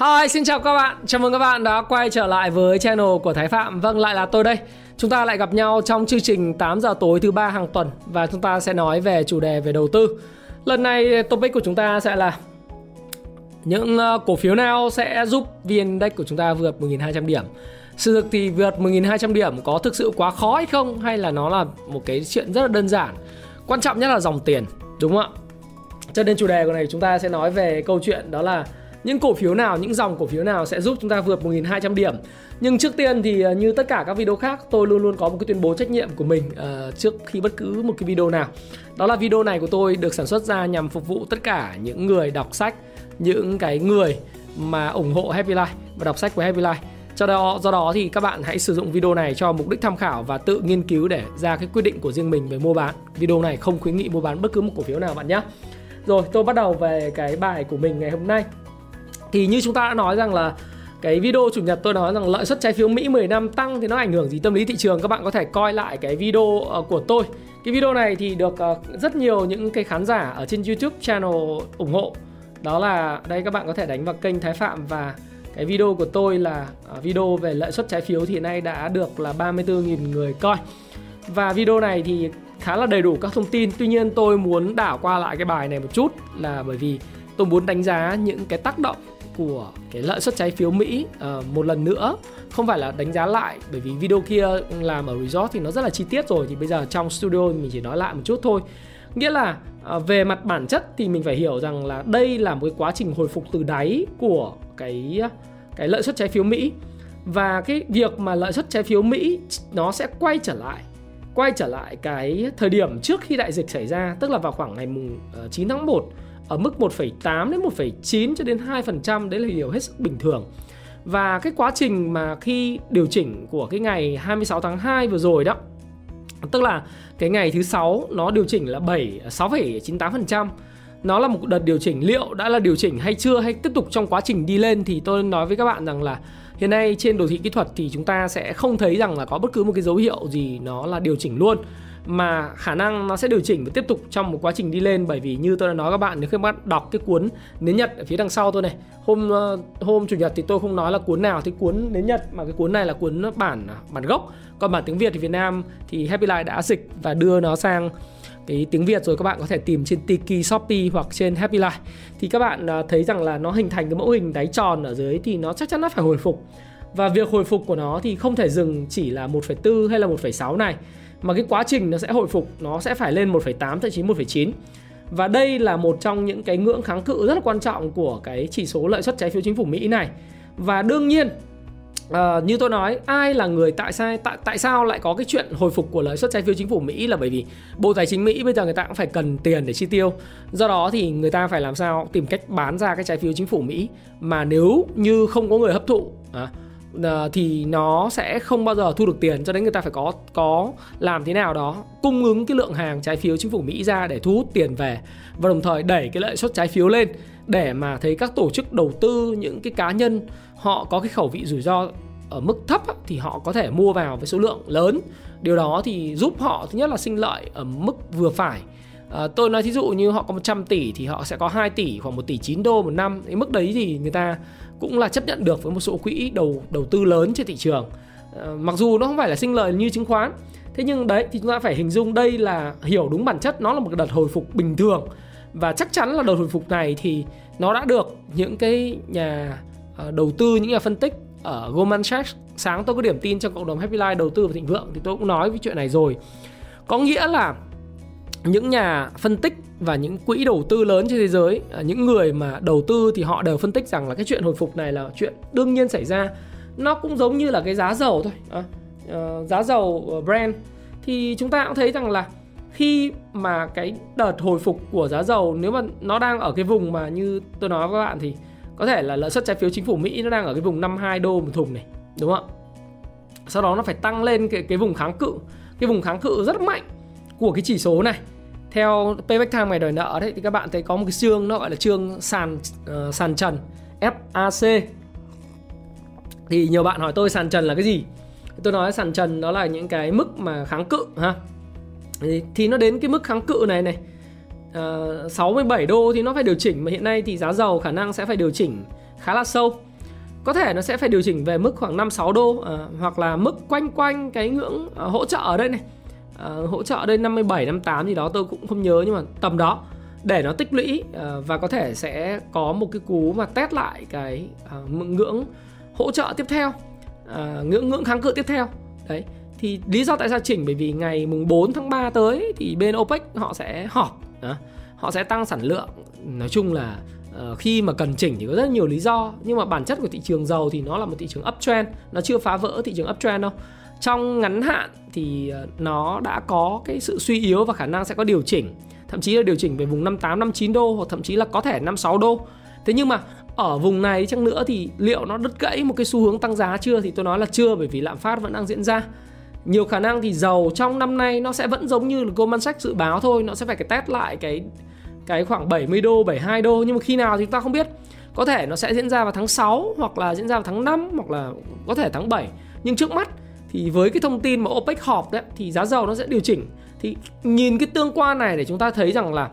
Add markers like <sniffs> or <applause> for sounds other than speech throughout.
Hi, xin chào các bạn. Chào mừng các bạn đã quay trở lại với channel của Thái Phạm. Vâng, lại là tôi đây. Chúng ta lại gặp nhau trong chương trình 8 giờ tối thứ ba hàng tuần và chúng ta sẽ nói về chủ đề về đầu tư. Lần này topic của chúng ta sẽ là những ờ, cổ phiếu nào sẽ giúp VN Index của chúng ta vượt 1.200 điểm. Sự thực thì vượt 1.200 điểm có thực sự quá khó hay không hay là nó là một cái chuyện rất là đơn giản. Quan trọng nhất là dòng tiền, đúng không ạ? Cho nên chủ đề của này chúng ta sẽ nói về câu chuyện đó là những cổ phiếu nào, những dòng cổ phiếu nào sẽ giúp chúng ta vượt 1.200 điểm. Nhưng trước tiên thì ờ, như tất cả các video khác, tôi luôn luôn có một cái tuyên bố trách nhiệm của mình uh, trước khi bất cứ một cái video nào. Đó là video này của tôi được sản xuất ra nhằm phục vụ tất cả những người đọc sách, những cái người mà ủng hộ Happy Life và đọc sách của Happy Life. Do đó, do đó thì các bạn hãy sử dụng video này cho mục đích tham khảo và tự nghiên cứu để ra cái quyết định của riêng mình về mua bán. Video này không khuyến nghị mua bán bất cứ một cổ phiếu nào bạn nhé. Rồi, tôi bắt đầu về cái bài của mình ngày hôm nay thì như chúng ta đã nói rằng là cái video chủ nhật tôi nói rằng lợi suất trái phiếu Mỹ 10 năm tăng thì nó ảnh hưởng gì tâm lý thị trường? Các bạn có thể coi lại cái video ờ, của tôi. Cái video này thì được ờ, rất nhiều những cái khán giả ở trên YouTube channel ủng hộ. Đó là, đây các bạn có thể đánh vào kênh Thái Phạm và cái video của tôi là ờ, video về lợi suất trái phiếu thì nay đã được là 34.000 người coi. Và video này thì khá là đầy đủ các thông tin. Tuy nhiên tôi muốn đảo qua lại cái bài này một chút là bởi vì tôi muốn đánh giá những cái tác động của cái lợi suất trái phiếu Mỹ uh, một lần nữa. Không phải là đánh giá lại bởi vì video kia làm ở resort thì nó rất là chi tiết rồi thì bây giờ trong studio mình chỉ nói lại một chút thôi. Nghĩa là uh, về mặt bản chất thì mình phải hiểu rằng là đây là một cái quá trình hồi phục từ đáy của cái cái lợi suất trái phiếu Mỹ. Và cái việc mà lợi suất trái phiếu Mỹ nó sẽ quay trở lại quay trở lại cái thời điểm trước khi đại dịch xảy ra tức là vào khoảng ngày mùng ờ, 9 tháng 1 ở mức 1,8 đến 1,9 cho đến 2% đấy là điều hết sức bình thường. Và cái quá trình mà khi điều chỉnh của cái ngày 26 tháng 2 vừa rồi đó Tức là cái ngày thứ sáu nó điều chỉnh là 7 6,98%. Nó là một đợt điều chỉnh liệu đã là điều chỉnh hay chưa hay tiếp tục trong quá trình đi lên thì tôi nói với các bạn rằng là hiện nay trên đồ thị kỹ thuật thì chúng ta sẽ không thấy rằng là có bất cứ một cái dấu hiệu gì nó là điều chỉnh luôn mà khả năng nó sẽ điều chỉnh và tiếp tục trong một quá trình đi lên. Bởi vì như tôi đã nói các bạn nếu các bạn đọc cái cuốn nến nhật ở phía đằng sau tôi này hôm ờ, hôm chủ nhật thì tôi không nói là cuốn nào. Thì cuốn nến nhật mà cái cuốn này là cuốn bản bản gốc còn bản tiếng việt thì việt nam thì happy life đã dịch và đưa nó sang cái tiếng Việt rồi. Các bạn có thể tìm trên Tiki, Shopee hoặc trên Happy Life. Thì các bạn ờ, thấy rằng là nó hình thành cái mẫu hình đáy tròn ở dưới thì nó chắc chắn nó phải hồi phục. Và việc hồi phục của nó thì không thể dừng chỉ là 1,4 hay là 1,6 này mà cái quá trình nó sẽ hồi phục nó sẽ phải lên 1,8 thậm chí 1,9 và đây là một trong những cái ngưỡng kháng cự rất là quan trọng của cái chỉ số lợi suất trái phiếu chính phủ Mỹ này. Và đương nhiên uh, như tôi nói ai là người tại sao tại tại sao lại có cái chuyện hồi phục của lợi suất trái phiếu chính phủ Mỹ là bởi vì bộ tài chính Mỹ bây giờ người ta cũng phải cần tiền để chi tiêu. Do đó thì người ta phải làm sao tìm cách bán ra cái trái phiếu chính phủ Mỹ mà nếu như không có người hấp thụ uh, Ờ, thì nó sẽ không bao giờ thu được tiền cho đến người ta phải có có làm thế nào đó cung ứng cái lượng hàng trái phiếu chính phủ Mỹ ra để thu hút tiền về và đồng thời đẩy cái lợi suất trái phiếu lên để mà thấy các tổ chức đầu tư những cái cá nhân họ có cái khẩu vị rủi ro ở mức thấp thì họ có thể mua vào với số lượng lớn. Điều đó thì giúp họ thứ nhất là sinh lợi ở mức vừa phải. À, tôi nói thí dụ như họ có 100 tỷ thì họ sẽ có 2 tỷ khoảng 1 tỷ 9 đô một năm. Cái mức đấy thì người ta cũng là chấp nhận được với một số quỹ đầu đầu tư lớn trên thị trường. Ờ, mặc dù nó không phải là sinh lời như chứng khoán, thế nhưng đấy, thì chúng ta phải hình dung đây là hiểu đúng bản chất, nó là một đợt hồi phục bình thường. Và chắc chắn là đợt hồi phục này thì nó đã được những cái nhà ờ, đầu tư, những nhà phân tích ở Goldman Sachs sáng tôi có điểm tin trong cộng đồng Happy Life đầu tư và thịnh vượng, thì tôi cũng nói với chuyện này rồi. Có nghĩa là những nhà phân tích và những quỹ đầu tư lớn trên thế giới à, những người mà đầu tư thì họ đều phân tích rằng là cái chuyện hồi phục này là chuyện đương nhiên xảy ra. Nó cũng giống như là cái giá dầu thôi à, uh, giá dầu Brent. Thì chúng ta cũng thấy rằng là khi mà cái đợt hồi phục của giá dầu nếu mà nó đang ở cái vùng mà như tôi nói với các bạn thì có thể là lợi suất trái phiếu chính phủ Mỹ nó đang ở cái vùng 52 đô một thùng này đúng không ạ? Sau đó nó phải tăng lên cái cái vùng kháng cự cái vùng kháng cự rất mạnh của cái chỉ số này theo payback time ngày đòi nợ đấy thì các bạn thấy có một cái chương nó gọi là chương sàn uh, sàn trần FAC thì nhiều bạn hỏi tôi sàn trần là cái gì? Tôi nói sàn trần đó là những cái mức mà kháng cự ha? Thì nó đến cái mức kháng cự này này ờ, uh, 67 đô thì nó phải điều chỉnh mà hiện nay thì giá dầu khả năng sẽ phải điều chỉnh khá là sâu. Có thể nó sẽ phải điều chỉnh về mức khoảng 5 6 đô uh, hoặc là mức quanh quanh cái ngưỡng uh, hỗ trợ ở đây này. Uh, hỗ trợ đây 57 58 gì đó tôi cũng không nhớ nhưng mà tầm đó để nó tích lũy uh, và có thể sẽ có một cái cú mà test lại cái uh, ngưỡng hỗ trợ tiếp theo, uh, ngưỡng ngưỡng kháng cự tiếp theo. Đấy. Thì lý do tại sao chỉnh bởi vì ngày mùng 4 tháng 3 tới thì bên OPEC họ sẽ họp, uh, họ sẽ tăng sản lượng. Nói chung là khi mà cần chỉnh thì có rất nhiều lý do nhưng mà bản chất của thị trường dầu thì nó là một thị trường uptrend nó chưa phá vỡ thị trường uptrend đâu trong ngắn hạn thì ờ, nó đã có cái sự suy yếu và khả năng sẽ có điều chỉnh thậm chí là điều chỉnh về vùng 58 59 đô hoặc thậm chí là có thể 56 đô thế nhưng mà ở vùng này chăng nữa thì liệu nó đứt gãy một cái xu hướng tăng giá chưa thì tôi nói là chưa bởi vì lạm phát vẫn đang diễn ra nhiều khả năng thì dầu trong năm nay nó sẽ vẫn giống như là Goldman Sachs dự báo thôi nó sẽ phải cái test lại cái cái khoảng 70 đô, 72 đô nhưng mà khi nào thì chúng ta không biết. Có thể nó sẽ diễn ra vào tháng 6 hoặc là diễn ra vào tháng 5 hoặc là có thể tháng 7. Nhưng trước mắt thì với cái thông tin mà OPEC họp đấy thì giá dầu nó sẽ điều chỉnh. Thì nhìn cái tương quan này để chúng ta thấy rằng là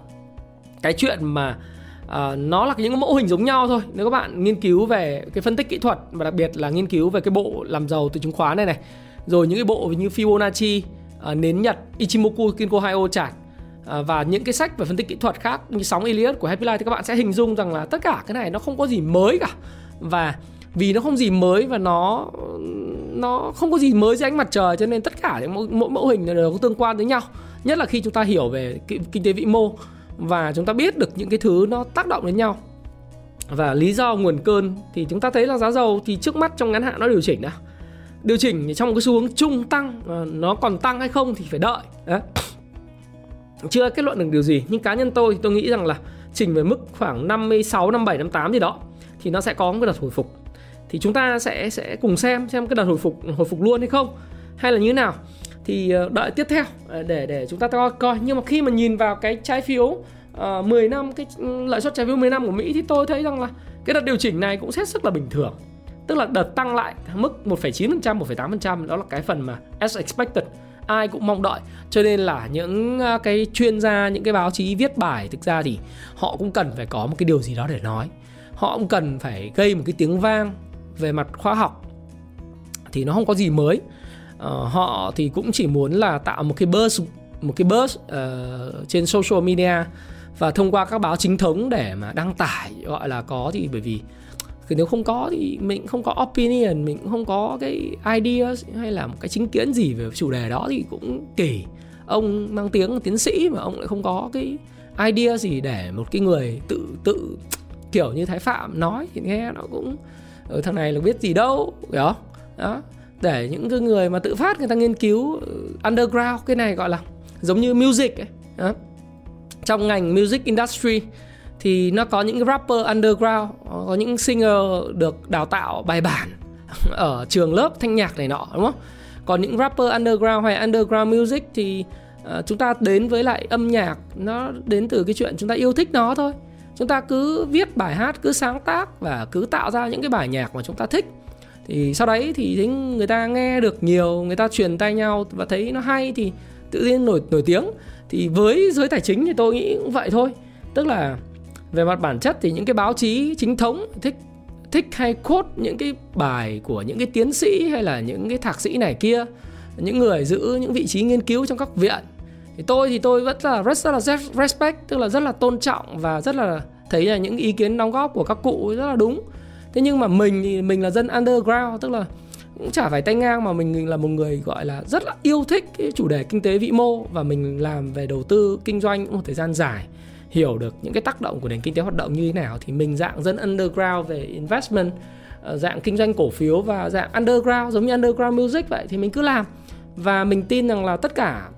cái chuyện mà uh, nó là những mẫu hình giống nhau thôi. Nếu các bạn nghiên cứu về cái phân tích kỹ thuật và đặc biệt là nghiên cứu về cái bộ làm giàu từ chứng khoán này này, rồi những cái bộ như Fibonacci, uh, nến Nhật, Ichimoku Kinko Hyo chart uh, và những cái sách về phân tích kỹ thuật khác như sóng Elliott của Happy Life thì các bạn sẽ hình dung rằng là tất cả cái này nó không có gì mới cả và vì nó không gì mới và nó nó không có gì mới dưới ánh mặt trời cho nên tất cả những mỗi, mỗi mẫu hình đều có tương quan với nhau. Nhất là khi chúng ta hiểu về kinh tế vĩ mô và chúng ta biết được những cái thứ nó tác động đến nhau. Và lý do nguồn cơn thì chúng ta thấy là giá dầu thì trước mắt trong ngắn hạn nó điều chỉnh đã. Điều chỉnh trong một cái xu hướng chung tăng ờ, nó còn tăng hay không thì phải đợi. Đấy <clears throat> chưa kết luận được điều gì nhưng cá nhân tôi thì tôi nghĩ rằng là chỉnh về mức khoảng 56, 57, 58 gì đó thì nó sẽ có một đợt hồi phục thì chúng ta sẽ sẽ cùng xem xem cái đợt hồi phục hồi phục luôn hay không. Hay là như thế nào. Thì ờ, đợi tiếp theo ờ, để để chúng ta coi coi. Nhưng mà khi mà nhìn vào cái trái phiếu ờ, uh, 10 năm cái ừ, lợi suất trái phiếu 10 năm của Mỹ thì tôi thấy rằng là cái đợt điều chỉnh này cũng xét sức là bình thường. Tức là đợt tăng lại mức 1,9% 1,8% đó là cái phần mà as expected. Ai cũng mong đợi. Cho nên là những cái chuyên gia những cái báo chí viết bài thực ra thì họ cũng cần phải có một cái điều gì đó để nói. Họ cũng cần phải gây một cái tiếng vang về mặt khoa học thì nó không có gì mới. Uh, họ thì cũng chỉ muốn là tạo một cái buzz một cái buzz uh, trên social media và thông qua các báo chính thống để mà đăng tải gọi là có thì bởi vì thì nếu không có thì mình không có opinion mình không có cái idea hay là một cái chính kiến gì về chủ đề đó thì cũng kỳ ông mang tiếng tiến sĩ mà ông lại không có cái idea gì để một cái người tự tự kiểu như thái phạm nói thì nghe nó cũng ừ, thằng này là biết gì đâu hiểu không? Đó. Để những cái người mà tự phát người ta nghiên cứu ờ, underground cái này gọi là giống như music ấy. Đó. trong ngành music industry thì nó có những rapper underground ờ, có những singer được đào tạo bài bản <laughs> ở trường lớp thanh nhạc này nọ đúng không? Còn những rapper underground hay underground music thì uh, chúng ta đến với lại âm nhạc nó đến từ cái chuyện chúng ta yêu thích nó thôi chúng ta cứ viết bài hát, cứ sáng tác và cứ tạo ra những cái bài nhạc mà chúng ta thích. Thì sau đấy thì người ta nghe được nhiều, người ta truyền tay nhau và thấy nó hay thì tự nhiên nổi nổi tiếng. Thì với giới tài chính thì tôi nghĩ cũng vậy thôi. Tức là về mặt bản chất thì những cái báo chí chính thống thích thích hay quote những cái bài của những cái tiến sĩ hay là những cái thạc sĩ này kia, những người giữ những vị trí nghiên cứu trong các viện thì tôi thì tôi vẫn là rất, rất là respect tức là rất là tôn trọng và rất là thấy là những ý kiến đóng góp của các cụ rất là đúng. Thế nhưng mà mình thì mình là dân underground tức là cũng chả phải tay ngang mà mình là một người gọi là rất là yêu thích cái chủ đề kinh tế vĩ mô và mình làm về đầu tư kinh doanh một thời gian dài hiểu được những cái tác động của nền kinh tế hoạt động như thế nào. Thì mình dạng dân underground về investment ờ, dạng kinh doanh cổ phiếu và dạng underground giống như underground music vậy thì mình cứ làm. Và mình tin rằng là tất cả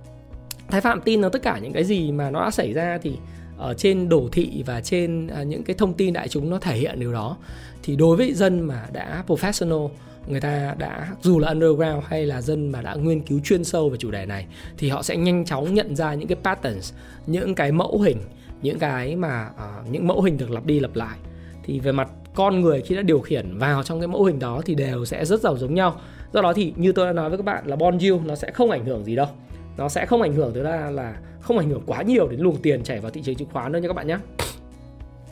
thái phạm tin là tất cả những cái gì mà nó đã xảy ra thì ở trên đồ thị và trên à, những cái thông tin đại chúng nó thể hiện điều đó. Thì đối với dân mà đã professional người ta đã dù là underground hay là dân mà đã nghiên cứu chuyên sâu về chủ đề này thì họ sẽ nhanh chóng nhận ra những cái patterns những cái mẫu hình những cái mà uh, những mẫu hình được lặp đi lặp lại. Thì về mặt con người khi đã điều khiển vào trong cái mẫu hình đó thì đều sẽ rất giàu giống nhau. Do đó thì như tôi đã nói với các bạn là bonjour nó sẽ không ảnh hưởng gì đâu nó sẽ không ảnh hưởng tới là là không ảnh hưởng quá nhiều đến luồng tiền chảy vào thị trường chứng khoán đâu nha các bạn nhé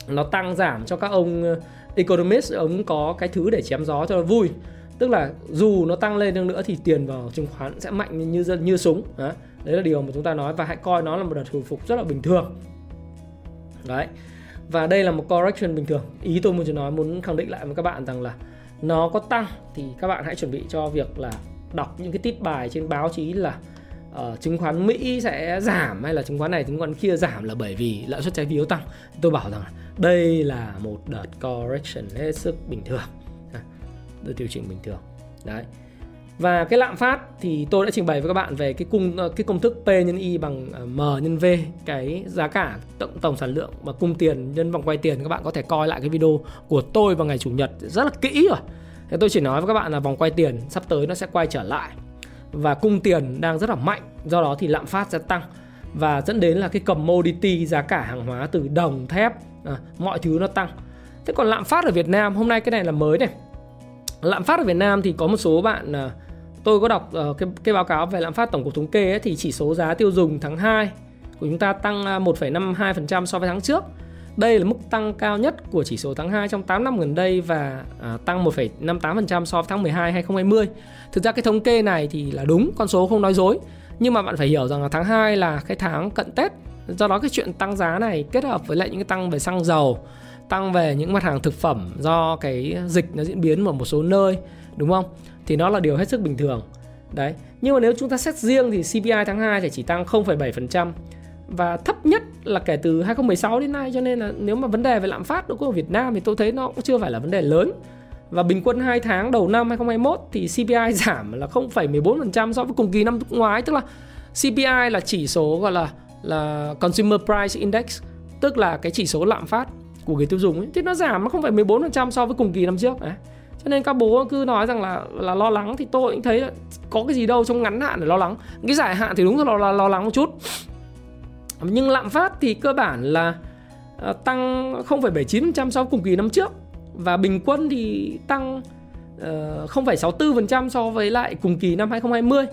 nó tăng giảm cho các ông ờ, economist, ông có cái thứ để chém gió cho nó vui. Tức là dù nó tăng lên nữa thì tiền vào chứng khoán sẽ mạnh như như súng đấy là điều mà chúng ta nói và hãy coi nó là một đợt hồi phục rất là bình thường. Đấy. Và đây là một correction bình thường. Ý tôi muốn nói, muốn khẳng định lại với các bạn rằng là nó có tăng thì các bạn hãy chuẩn bị cho việc là đọc những cái tít bài trên báo chí là uh, chứng khoán Mỹ sẽ giảm hay là chứng khoán này chứng khoán kia giảm là bởi vì lãi suất trái phiếu tăng. Tôi bảo rằng đây là một đợt correction hết sức bình thường. À, đợt điều chỉnh bình thường. Đấy. Và cái lạm phát thì tôi đã trình bày với các bạn về cái cung ờ, cái công thức P nhân Y bằng ờ, M nhân V. Cái giá cả tổng, tổng sản lượng và cung tiền nhân vòng quay tiền các bạn có thể coi lại cái video của tôi vào ngày chủ nhật rất là kỹ rồi. Thế tôi chỉ nói với các bạn là vòng quay tiền sắp tới nó sẽ quay trở lại và cung tiền đang rất là mạnh do đó thì lạm phát sẽ tăng và dẫn đến là cái commodity giá cả hàng hóa từ đồng thép à, mọi thứ nó tăng. Thế còn lạm phát ở Việt Nam hôm nay cái này là mới này. Lạm phát ở Việt Nam thì có một số bạn à, tôi có đọc uh, cái, cái báo cáo về lạm phát tổng cục thống kê ấy, thì chỉ số giá tiêu dùng tháng 2 của chúng ta tăng à, 1,52% so với tháng trước. Đây là mức tăng cao nhất của chỉ số tháng 2 trong 8 năm gần đây và à, tăng 1,58% so với tháng 12 2020. Thực ra cái thống kê này thì là đúng, con số không nói dối. Nhưng mà bạn phải hiểu rằng là tháng 2 là cái tháng cận Tết. Do đó cái chuyện tăng giá này kết hợp với lại những cái tăng về xăng dầu, tăng về những mặt hàng thực phẩm do cái dịch nó diễn biến ở một số nơi, đúng không? thì nó là điều hết sức bình thường. Đấy. Nhưng mà nếu chúng ta xét riêng thì CPI tháng 2 thì chỉ tăng 0,7% và thấp nhất là kể từ 2016 đến nay. Cho nên là nếu mà vấn đề về lạm phát của Việt Nam thì tôi thấy nó cũng chưa phải là vấn đề lớn. Và bình quân 2 tháng đầu năm 2021 thì CPI <laughs> giảm là 0,14% so với cùng kỳ năm ngoái. Tức là CPI là chỉ số gọi là là Consumer Price Index tức là cái chỉ số lạm phát của người tiêu dùng ấy, thì nó giảm nó 0,14% so với cùng kỳ năm trước. Đấy. Cho nên các bố cứ nói rằng là là lo lắng thì tôi cũng thấy có cái gì đâu trong ngắn hạn để lo lắng. Cái dài hạn thì đúng là lo, lo, lo lắng một chút nhưng lạm phát thì cơ bản là à, tăng 0,79% so với cùng kỳ năm trước và bình quân thì tăng ờ, 0,64% so với lại cùng kỳ năm 2020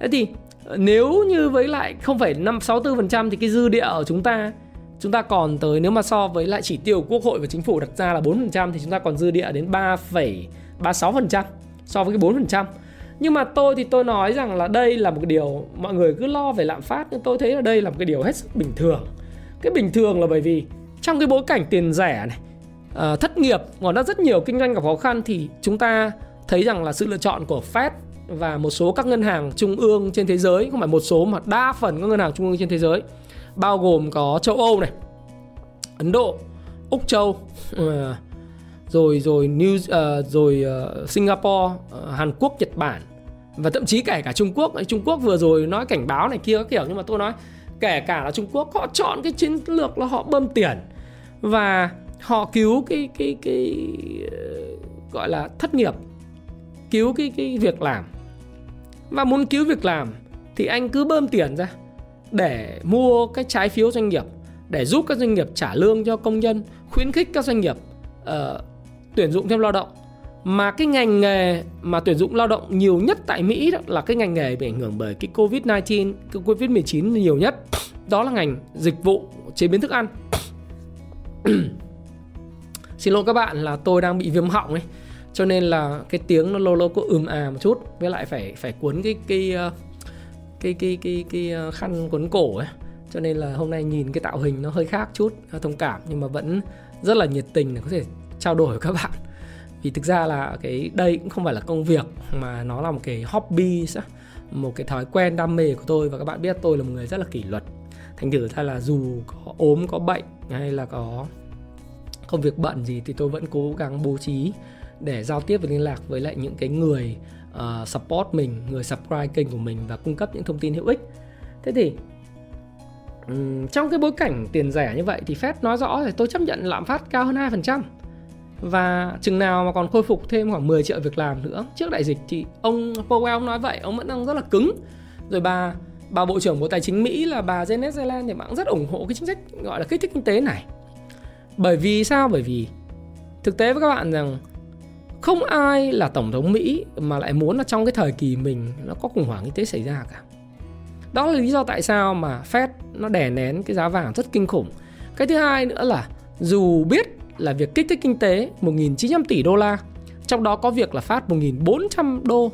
thế thì ờ, nếu như với lại 0,564% thì cái dư địa ở chúng ta chúng ta còn tới nếu mà so với lại chỉ tiêu quốc hội và chính phủ đặt ra là 4% thì chúng ta còn dư địa đến 3,36% so với cái 4%. Nhưng mà tôi thì tôi nói rằng là đây là một cái điều mọi người cứ lo về lạm phát nhưng tôi thấy là đây là một cái điều hết sức bình thường. Cái bình thường là bởi vì trong cái bối cảnh tiền rẻ này, à, thất nghiệp, còn đã rất nhiều kinh doanh gặp khó khăn thì chúng ta thấy rằng là sự lựa chọn của Fed và một số các ngân hàng trung ương trên thế giới không phải một số mà đa phần các ngân hàng trung ương trên thế giới bao gồm có châu Âu này, Ấn Độ, Úc Châu, uh, rồi rồi New uh, rồi uh, Singapore, uh, Hàn Quốc, Nhật Bản và thậm chí kể cả Trung Quốc. Trung Quốc vừa rồi nói cảnh báo này kia các kiểu nhưng mà tôi nói kể cả là Trung Quốc họ chọn cái chiến lược là họ bơm tiền và họ cứu cái cái cái ờ, gọi là thất nghiệp, cứu cái cái việc làm và muốn cứu việc làm thì anh cứ bơm tiền ra để mua cái trái phiếu doanh nghiệp để giúp các doanh nghiệp trả lương cho công nhân khuyến khích các doanh nghiệp uh, tuyển dụng thêm lao động mà cái ngành nghề mà tuyển dụng lao động nhiều nhất tại Mỹ đó là cái ngành nghề bị ảnh hưởng bởi cái Covid-19, cái Covid-19 nhiều nhất. Đó là ngành dịch vụ chế biến thức ăn. <clears throat> Xin lỗi các bạn là tôi đang bị viêm họng ấy. Cho nên là cái tiếng nó lâu lâu có ừm à một chút, với lại phải phải cuốn cái cái ờ, cái cái cái cái cái khăn cuốn cổ ấy cho nên là hôm nay nhìn cái tạo hình nó hơi khác chút thông cảm nhưng mà vẫn rất là nhiệt tình để có thể trao đổi với các bạn vì thực ra là cái đây cũng không phải là công việc mà nó là một cái hobby một cái thói quen đam mê của tôi. Và các bạn biết tôi là một người rất là kỷ luật. Thành thử ra là dù có ốm có bệnh hay là có công việc bận gì thì tôi vẫn cố gắng bố trí để giao tiếp và liên lạc với lại những cái người uh, support mình người subscribe kênh của mình và cung cấp những thông tin hữu ích. Thế thì trong cái bối cảnh tiền rẻ như vậy thì Fed nói rõ là tôi chấp nhận lạm phát cao hơn 2% và chừng nào mà còn khôi phục thêm khoảng 10 triệu việc làm nữa. Trước đại dịch thì ông Powell ông nói vậy, ông vẫn đang rất là cứng. Rồi bà bà bộ trưởng bộ tài chính Mỹ là bà Janet Yellen thì cũng rất ủng hộ cái chính sách gọi là kích thích kinh tế này. Bởi vì sao? Bởi vì thực tế với các bạn rằng không ai là tổng thống Mỹ mà lại muốn là trong cái thời kỳ mình nó có khủng hoảng kinh tế xảy ra cả. Đó là lý do tại sao mà Fed nó đè nén cái giá vàng rất kinh khủng. Cái thứ hai nữa là dù biết là việc kích thích kinh tế 1.900 tỷ đô la, trong đó có việc là phát 1.400 đô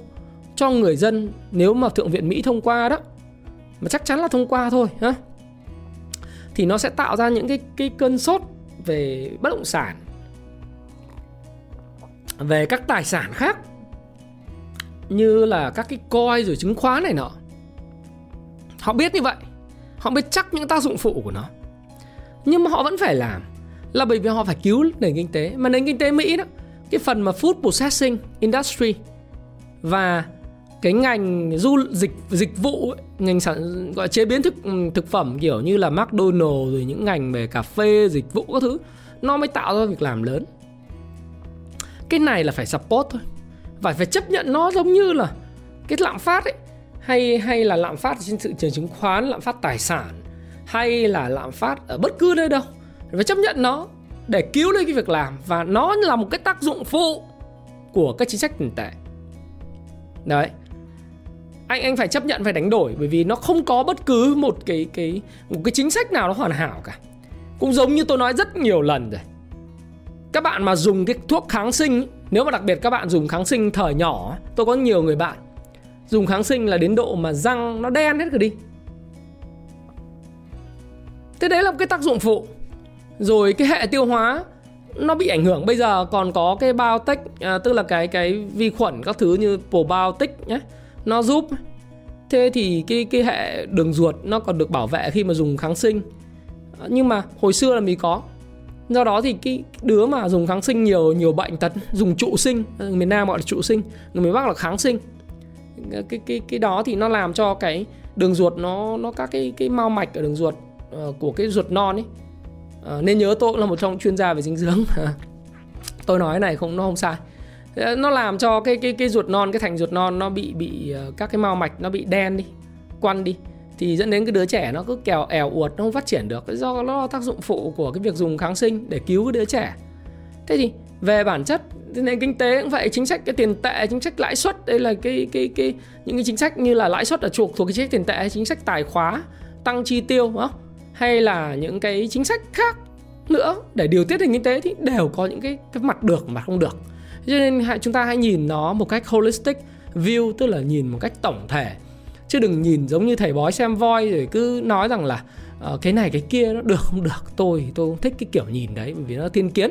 cho người dân nếu mà Thượng viện Mỹ thông qua đó. Mà chắc chắn là thông qua thôi, ha. Thì nó sẽ tạo ra những cái cái cơn sốt về bất động sản, về các tài sản khác, như là các cái coi rồi chứng khoán này nọ. Họ biết như vậy, họ biết chắc những tác dụng phụ của nó. Nhưng mà họ vẫn phải làm là bởi vì họ phải cứu nền kinh tế. Mà nền kinh tế Mỹ đó cái phần mà food processing industry và cái ngành du dịch dịch vụ ấy, ngành sản gọi chế biến thực ừ, thực phẩm kiểu như là McDonald rồi những ngành về cà phê dịch vụ các thứ nó mới tạo ra việc làm lớn. Cái này là phải support thôi. Và phải chấp nhận nó giống như là cái lạm phát ấy. Hay hay là lạm phát trên thị trường chứng khoán lạm phát tài sản hay là lạm phát ở bất cứ nơi đâu phải chấp nhận nó để cứu lấy cái việc làm. Và nó là một cái tác dụng phụ của các chính sách tiền tệ. Đấy. Anh anh phải chấp nhận, phải đánh đổi. Bởi vì nó không có bất cứ một cái cái, một cái chính sách nào nó hoàn hảo cả. Cũng giống như tôi nói rất nhiều lần rồi. Các bạn mà dùng cái thuốc kháng sinh nếu mà đặc biệt các bạn dùng kháng sinh thời nhỏ tôi có nhiều người bạn dùng kháng sinh là đến độ mà răng nó đen hết rồi đi. Thế đấy là một cái tác dụng phụ rồi cái hệ tiêu hóa nó bị ảnh hưởng. Bây giờ còn có cái biotech à, tức là cái cái vi khuẩn các thứ như probiotic nhé nó giúp. Thế thì cái cái hệ đường ruột nó còn được bảo vệ khi mà dùng kháng sinh. Nhưng mà hồi xưa là mình có. Do đó thì cái đứa mà dùng kháng sinh nhiều nhiều bệnh tật dùng trụ sinh miền nam gọi là trụ sinh người miền bắc là kháng sinh. Cái cái cái đó thì nó làm cho cái đường ruột nó nó các cái cái mao mạch ở đường ruột uh, của cái ruột non ấy uh, nên nhớ tôi cũng là một trong chuyên gia về dinh dưỡng. <laughs> Tôi nói này không nó không sai. Ờ, nó làm cho cái cái cái ruột non cái thành ruột non nó bị bị ờ, các cái mao mạch nó bị đen đi quăn đi. Thì dẫn đến cái đứa trẻ nó cứ kèo èo uột nó không phát triển được. Do nó tác dụng phụ của cái việc dùng kháng sinh để cứu cái đứa trẻ. Thế thì về bản chất nền kinh tế cũng vậy chính sách cái tiền tệ chính sách lãi suất đây là cái cái cái những cái chính sách như là lãi suất ở chuộc thuộc cái chính sách tiền tệ chính sách tài khóa tăng chi tiêu đó hay là những cái chính sách khác nữa để điều tiết nền kinh tế thì đều có những cái cái mặt được mặt không được. Cho nên chúng ta hãy nhìn nó một cách holistic view tức là nhìn một cách tổng thể. Chứ đừng nhìn giống như thầy bói xem voi rồi cứ nói rằng là uh, cái này cái kia nó được không được tôi tôi không thích cái kiểu nhìn đấy vì nó thiên kiến.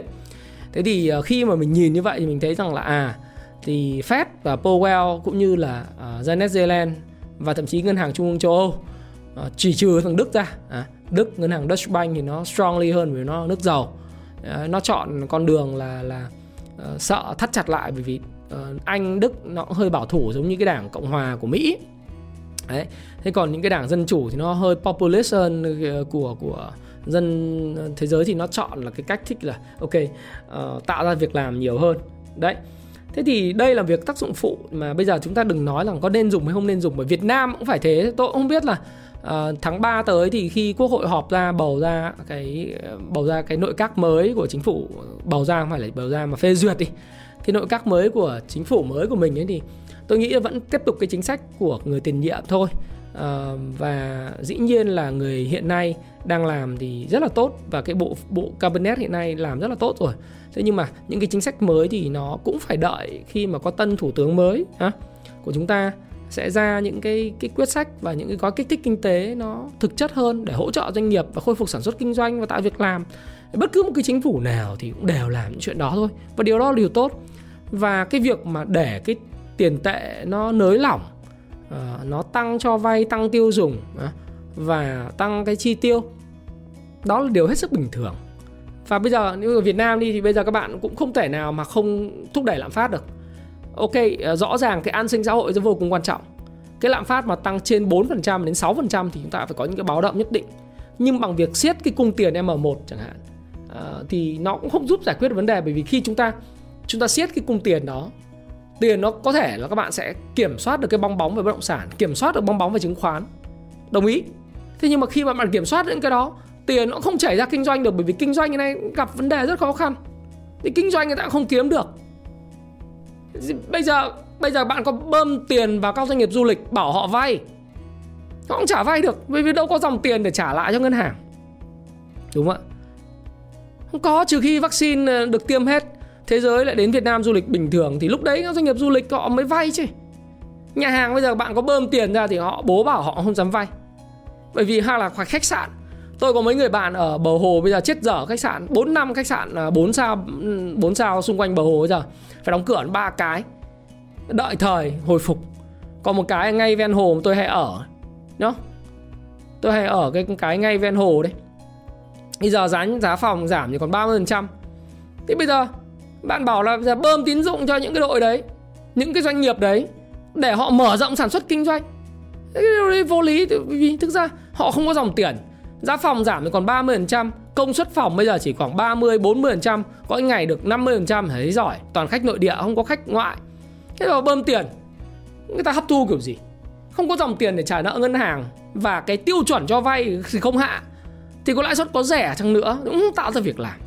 Thế thì uh, khi mà mình nhìn như vậy thì mình thấy rằng là à thì Fed và Powell cũng như là uh, Janet Yellen và thậm chí ngân hàng trung ương châu Âu uh, chỉ trừ thằng Đức ra à, Đức ngân hàng Deutsche Bank thì nó strongly hơn vì nó nước giàu. Ờ, nó chọn con đường là là uh, sợ thắt chặt lại bởi vì uh, Anh Đức nó cũng hơi bảo thủ giống như cái đảng Cộng hòa của Mỹ. Đấy thế còn những cái đảng dân chủ thì nó hơi populist hơn của của dân thế giới thì nó chọn là cái cách thích là ok uh, tạo ra việc làm nhiều hơn. Đấy thế thì đây là việc tác dụng phụ mà bây giờ chúng ta đừng nói rằng có nên dùng hay không nên dùng bởi Việt Nam cũng phải thế. Tôi cũng không biết là Ờ, tháng 3 tới thì khi quốc hội họp ra bầu ra cái bầu ra cái nội các mới của chính phủ bầu ra không phải là bầu ra mà phê duyệt đi. Cái nội các mới của chính phủ mới của mình ấy thì tôi nghĩ là vẫn tiếp tục cái chính sách của người tiền nhiệm thôi. À, và dĩ nhiên là người hiện nay đang làm thì rất là tốt và cái bộ bộ cabinet hiện nay làm rất là tốt rồi. Thế nhưng mà những cái chính sách mới thì nó cũng phải đợi khi mà có tân thủ tướng mới ha, của chúng ta sẽ ra những cái cái quyết sách và những cái gói kích thích kinh tế nó thực chất hơn để hỗ trợ doanh nghiệp và khôi phục sản xuất kinh doanh và tạo việc làm. Bất cứ một cái chính phủ nào thì cũng đều làm những chuyện đó thôi. Và điều đó là điều tốt. Và cái việc mà để cái tiền tệ nó nới lỏng ờ, nó tăng cho vay, tăng tiêu dùng ờ, và tăng cái chi tiêu, đó là điều hết sức bình thường. Và bây giờ, nếu ở Việt Nam đi thì bây giờ các bạn cũng không thể nào mà không thúc đẩy lạm phát được ok ờ, rõ ràng cái an sinh xã hội rất vô cùng quan trọng. Cái lạm phát mà tăng trên 4% đến 6% thì chúng ta phải có những cái báo động nhất định. Nhưng bằng việc siết cái cung tiền M1 chẳng hạn ờ, thì nó cũng không giúp giải quyết được vấn đề. Bởi vì khi chúng ta chúng ta siết cái cung tiền đó, tiền nó có thể là các bạn sẽ kiểm soát được cái bong bóng về bất động sản, kiểm soát được bong bóng về chứng khoán. Đồng ý? Thế nhưng mà khi mà bạn kiểm soát những cái đó, tiền nó không chảy ra kinh doanh được. Bởi vì kinh doanh như này gặp vấn đề rất khó khăn. Thì kinh doanh người ta cũng không kiếm được bây giờ bây giờ bạn có bơm tiền vào các doanh nghiệp du lịch bảo họ vay. Họ cũng trả vay được bởi vì đâu có dòng tiền để trả lại cho ngân hàng. Đúng không ạ? Không có, trừ khi vaccine ờ, được tiêm hết, thế giới lại đến Việt Nam du lịch bình thường, thì lúc đấy các doanh nghiệp du lịch họ mới vay chứ. Nhà hàng bây giờ bạn có bơm tiền ra thì họ, bố bảo họ không dám vay. Bởi vì hoặc là khách sạn tôi có mấy người bạn ở bờ hồ bây giờ chết dở khách sạn 4 năm khách sạn à, 4 sao 4 sao xung quanh bờ hồ bây giờ. Phải đóng cửa ba cái. Đợi thời, hồi phục. Còn một cái ngay ven hồ tôi hay ở đó tôi hay ở cái cái ngay ven hồ đấy. Bây giờ giá giá phòng giảm chỉ còn 30% thế bây giờ, bạn bảo là giờ bơm tín dụng cho những cái đội đấy, những cái doanh nghiệp đấy, để họ mở rộng sản xuất kinh doanh. Cái điều đấy vô lý vì thực ra họ không có dòng tiền giá phòng giảm thì còn 30% công suất phòng bây giờ chỉ khoảng 30 40% có ngày được 50% thấy giỏi. Toàn khách nội địa, không có khách ngoại. Thế mà bơm tiền, người ta hấp thu kiểu gì? Không có dòng tiền để trả nợ ngân hàng và cái tiêu chuẩn cho vay thì không hạ. Thì có lãi suất có rẻ chăng nữa, cũng tạo ra việc làm.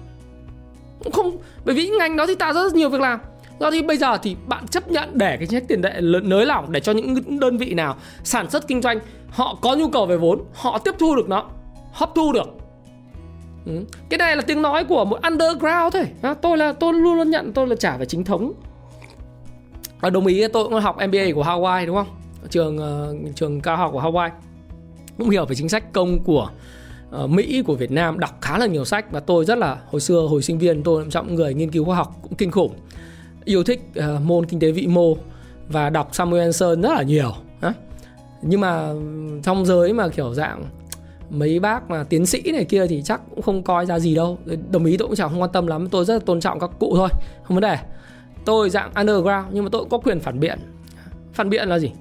Không, bởi vì ngành đó thì tạo ra rất nhiều việc làm. Do thì bây giờ thì bạn chấp nhận để cái chính tiền tệ nới lỏng để cho những đơn vị nào sản xuất kinh doanh, họ có nhu cầu về vốn, họ tiếp thu được nó hấp thu được. Ừ. cái này là tiếng nói của một underground thôi. À, tôi là tôi luôn luôn nhận tôi là trả về chính thống. Và đồng ý tôi cũng học MBA của Hawaii đúng không? Trường uh, trường cao học của Hawaii. Cũng hiểu về chính sách công của uh, Mỹ của Việt Nam đọc khá là nhiều sách và tôi rất là hồi xưa hồi sinh viên tôi trọng người nghiên cứu khoa học cũng kinh khủng. Yêu thích uh, môn kinh tế vĩ mô và đọc Samuelson rất là nhiều. Nhưng mà ừ, trong giới mà kiểu dạng mấy bác mà tiến sĩ này kia thì chắc cũng không coi ra gì đâu. Đồng ý tôi cũng chẳng không quan tâm lắm tôi rất là tôn trọng các cụ thôi không vấn đề. Tôi dạng underground nhưng mà tôi cũng có quyền phản biện. Phản biện là gì?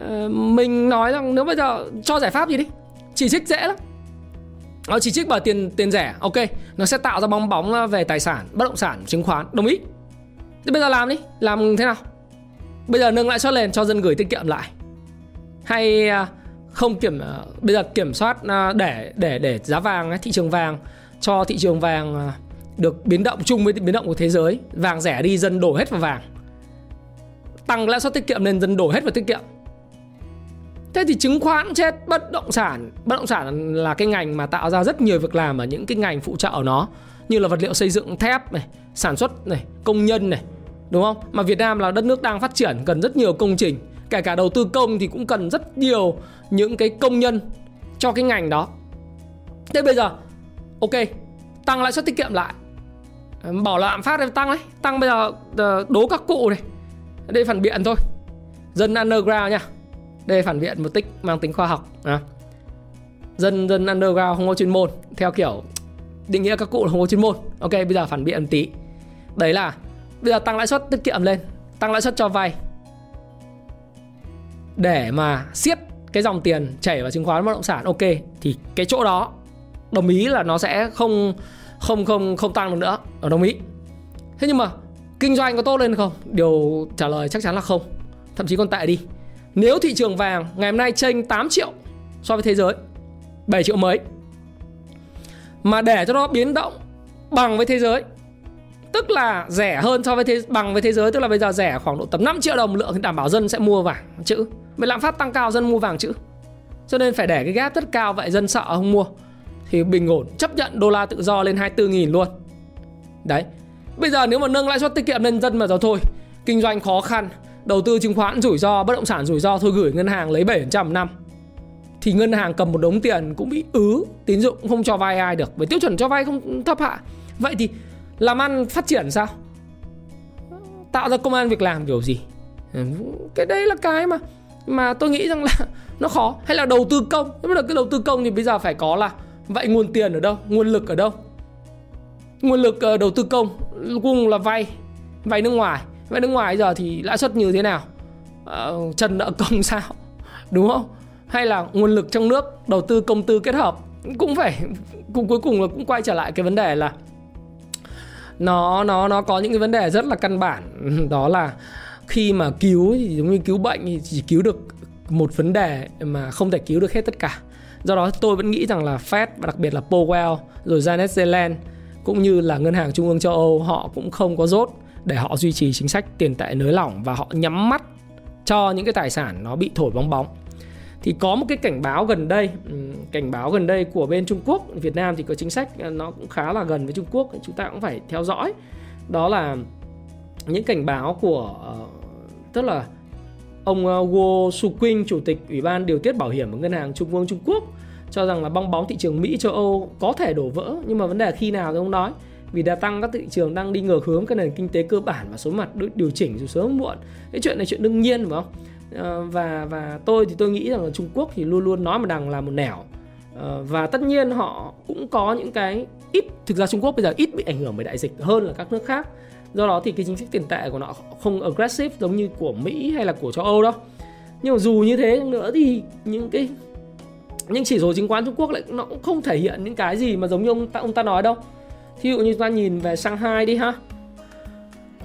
À, mình nói rằng nếu bây giờ cho giải pháp gì đi chỉ trích dễ lắm. Nó chỉ trích bởi tiền tiền rẻ ok nó sẽ tạo ra bong bóng về tài sản bất động sản chứng khoán đồng ý. Thế bây giờ làm đi làm thế nào? Bây giờ nâng lãi suất lên cho dân gửi tiết kiệm lại. Hay à, không kiểm ờ, bây giờ kiểm soát ờ, để để để giá vàng thị trường vàng, cho thị trường vàng ờ, được biến động chung với biến động của thế giới. Vàng rẻ đi, dân đổ hết vào vàng. Tăng lãi suất tiết kiệm nên dân đổ hết vào tiết kiệm. Thế thì chứng khoán chết, bất động sản, bất động sản là cái ngành mà tạo ra rất nhiều việc làm ở những cái ngành phụ trợ ở nó, như là vật liệu xây dựng, thép này, sản xuất này, công nhân này, đúng không? Mà Việt Nam là đất nước đang phát triển, cần rất nhiều công trình kể cả đầu tư công thì cũng cần rất nhiều những cái công nhân cho cái ngành đó. Thế bây giờ, ok, tăng lãi suất tiết kiệm lại. Bảo là lạm phát tăng đấy, tăng bây giờ ờ, đố các cụ này đây phản biện thôi. Dân underground nha đây phản biện một tích mang tính khoa học à. dân dân underground không có chuyên môn, theo kiểu, định nghĩa các cụ là không có chuyên môn. Ok, bây giờ phản biện một tí. Đấy là, bây giờ tăng lãi suất tiết kiệm lên, tăng lãi suất cho vay để mà siết cái dòng tiền chảy vào chứng khoán bất động sản, ok, thì cái chỗ đó, đồng ý là nó sẽ không không không không tăng được nữa. Ở đồng ý. Thế nhưng mà kinh doanh có tốt lên không? Điều trả lời chắc chắn là không. Thậm chí còn tệ đi. Nếu thị trường vàng ngày hôm nay chênh 8 triệu so với thế giới 7 triệu mấy, mà để cho nó biến động bằng với thế giới tức là rẻ hơn so với thế, bằng với thế giới, tức là bây giờ rẻ khoảng độ tầm 5 triệu đồng lượng thì đảm bảo dân sẽ mua vàng, chữ. Vậy lạm phát tăng cao, dân mua vàng, chữ. Cho nên phải để cái gap rất cao, vậy dân sợ không mua. Thì bình ổn, chấp nhận đô la tự do lên 24.000 luôn. Đấy. Bây giờ nếu mà nâng lãi suất tiết kiệm lên dân mà rồi thôi, Kinh doanh khó khăn, Đầu tư chứng khoán rủi ro, Bất động sản rủi ro, thôi gửi ngân hàng lấy 7% năm. Thì ngân hàng cầm một đống tiền cũng bị ứ, Tín dụng không cho vay ai được. Với tiêu chuẩn cho vay không thấp hạ. Vậy thì làm ăn phát triển sao? Tạo ra công an việc làm kiểu gì? Ừ, cái đấy là cái mà mà tôi nghĩ rằng là <laughs> nó khó. Hay là đầu tư công? Nếu mà cái đầu tư công thì bây giờ phải có là vậy nguồn tiền ở đâu? Nguồn lực ở đâu? Nguồn lực ờ, đầu tư công cùng là vay vay nước ngoài. Vay nước ngoài giờ thì lãi suất như thế nào? Uh, trần nợ công <laughs> sao? Đúng không? Hay là nguồn lực trong nước đầu tư công tư kết hợp? Cũng phải cũng cuối cùng là cũng quay trở lại cái vấn đề là nó nó nó có những cái vấn đề rất là căn bản. <laughs> Đó là khi mà cứu thì giống như cứu bệnh thì chỉ cứu được một vấn đề mà không thể cứu được hết tất cả. Do đó tôi vẫn nghĩ rằng là Fed và đặc biệt là Powell, rồi Janet Yellen cũng như là ngân hàng trung ương châu Âu, họ cũng không có rốt để họ duy trì chính sách tiền tệ nới lỏng và họ nhắm mắt cho những cái tài sản nó bị thổi bong bóng thì có một cái cảnh báo gần đây ừ, cảnh báo gần đây của bên Trung Quốc, Việt Nam thì có chính sách à, nó cũng khá là gần với Trung Quốc, chúng ta cũng phải theo dõi. Đó là những cảnh báo của ờ, tức là ông ờ, Guo Suqing chủ tịch ủy ban điều tiết bảo hiểm của ngân hàng trung ương Trung Quốc, cho rằng là bong bóng thị trường Mỹ, châu Âu có thể đổ vỡ. Nhưng mà vấn đề là khi nào thì ông nói? Vì đã tăng các thị trường đang đi ngược hướng các nền kinh tế cơ bản và số mặt điều chỉnh dù sớm muộn. Cái chuyện này chuyện đương nhiên phải không? Ờ, và và tôi thì tôi nghĩ rằng là Trung Quốc thì luôn luôn nói một đằng là một nẻo. Ờ, và tất nhiên họ cũng có những cái ít thực ra Trung Quốc bây giờ ít bị ảnh hưởng bởi đại dịch hơn là các nước khác. Do đó thì cái chính sách tiền tệ của nó không aggressive giống như của Mỹ hay là của châu Âu đâu. Nhưng mà dù như thế nữa thì những cái những chỉ số chứng khoán Trung Quốc lại nó cũng không thể hiện những cái gì mà giống như ông ta, ông ta nói đâu. Ví dụ như ta nhìn về Shanghai đi ha.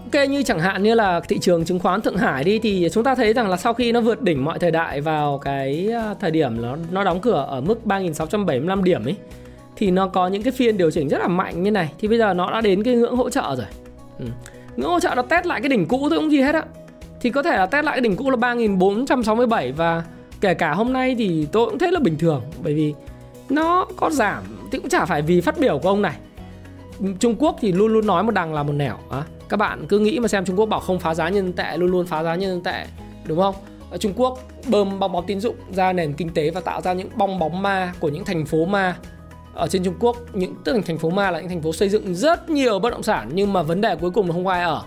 Ok, như chẳng hạn như là thị trường chứng khoán Thượng Hải đi, thì chúng ta thấy rằng là sau khi nó vượt đỉnh mọi thời đại vào cái à, thời điểm nó nó đóng cửa ở mức 3675 điểm ấy, thì nó có những cái phiên điều chỉnh rất là mạnh như này thì bây giờ nó đã đến cái ngưỡng hỗ trợ rồi. Ừ. Ngưỡng hỗ trợ nó test lại cái đỉnh cũ thôi không gì hết á. Thì có thể là test lại cái đỉnh cũ là 3467 và kể cả hôm nay thì tôi cũng thấy là bình thường, bởi vì nó có giảm thì cũng chả phải vì phát biểu của ông này. Trung Quốc thì luôn luôn nói một đằng là một nẻo à các bạn cứ nghĩ mà xem Trung Quốc bảo không phá giá nhân tệ luôn luôn phá giá nhân tệ đúng không? Ở Trung Quốc bơm bong bóng tín dụng ra nền kinh tế và tạo ra những bong bóng ma của những thành phố ma. Ở trên Trung Quốc những tức là thành phố ma là những thành phố xây dựng rất nhiều bất động sản nhưng mà vấn đề cuối cùng là không ai ở.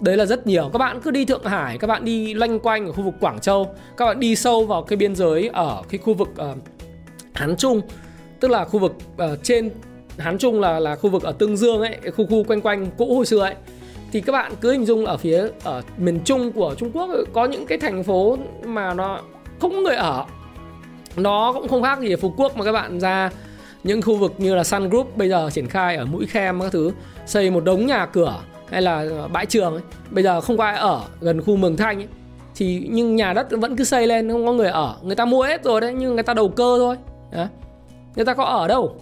Đấy là rất nhiều. Các bạn cứ đi Thượng Hải các bạn đi loanh quanh ở khu vực Quảng Châu các bạn đi sâu vào cái biên giới ở cái khu vực uh, Hán Trung tức là khu vực uh, trên Hán Trung là là khu vực ở Tương Dương ấy khu khu quanh quanh cũ hồi xưa ấy thì các bạn cứ hình dung ở phía, ở miền trung của Trung Quốc ừ, có những cái thành phố mà nó không có người ở nó cũng không khác gì ở Phú Quốc mà các bạn ra những khu vực như là Sun Group bây giờ triển khai ở mũi khem các thứ, xây một đống nhà cửa hay là ờ, bãi trường ấy. bây giờ không có ai ở gần khu Mường Thanh ấy. thì nhưng nhà đất vẫn cứ xây lên, không có người ở người ta mua hết rồi đấy, nhưng người ta đầu cơ thôi đấy. người ta có ở đâu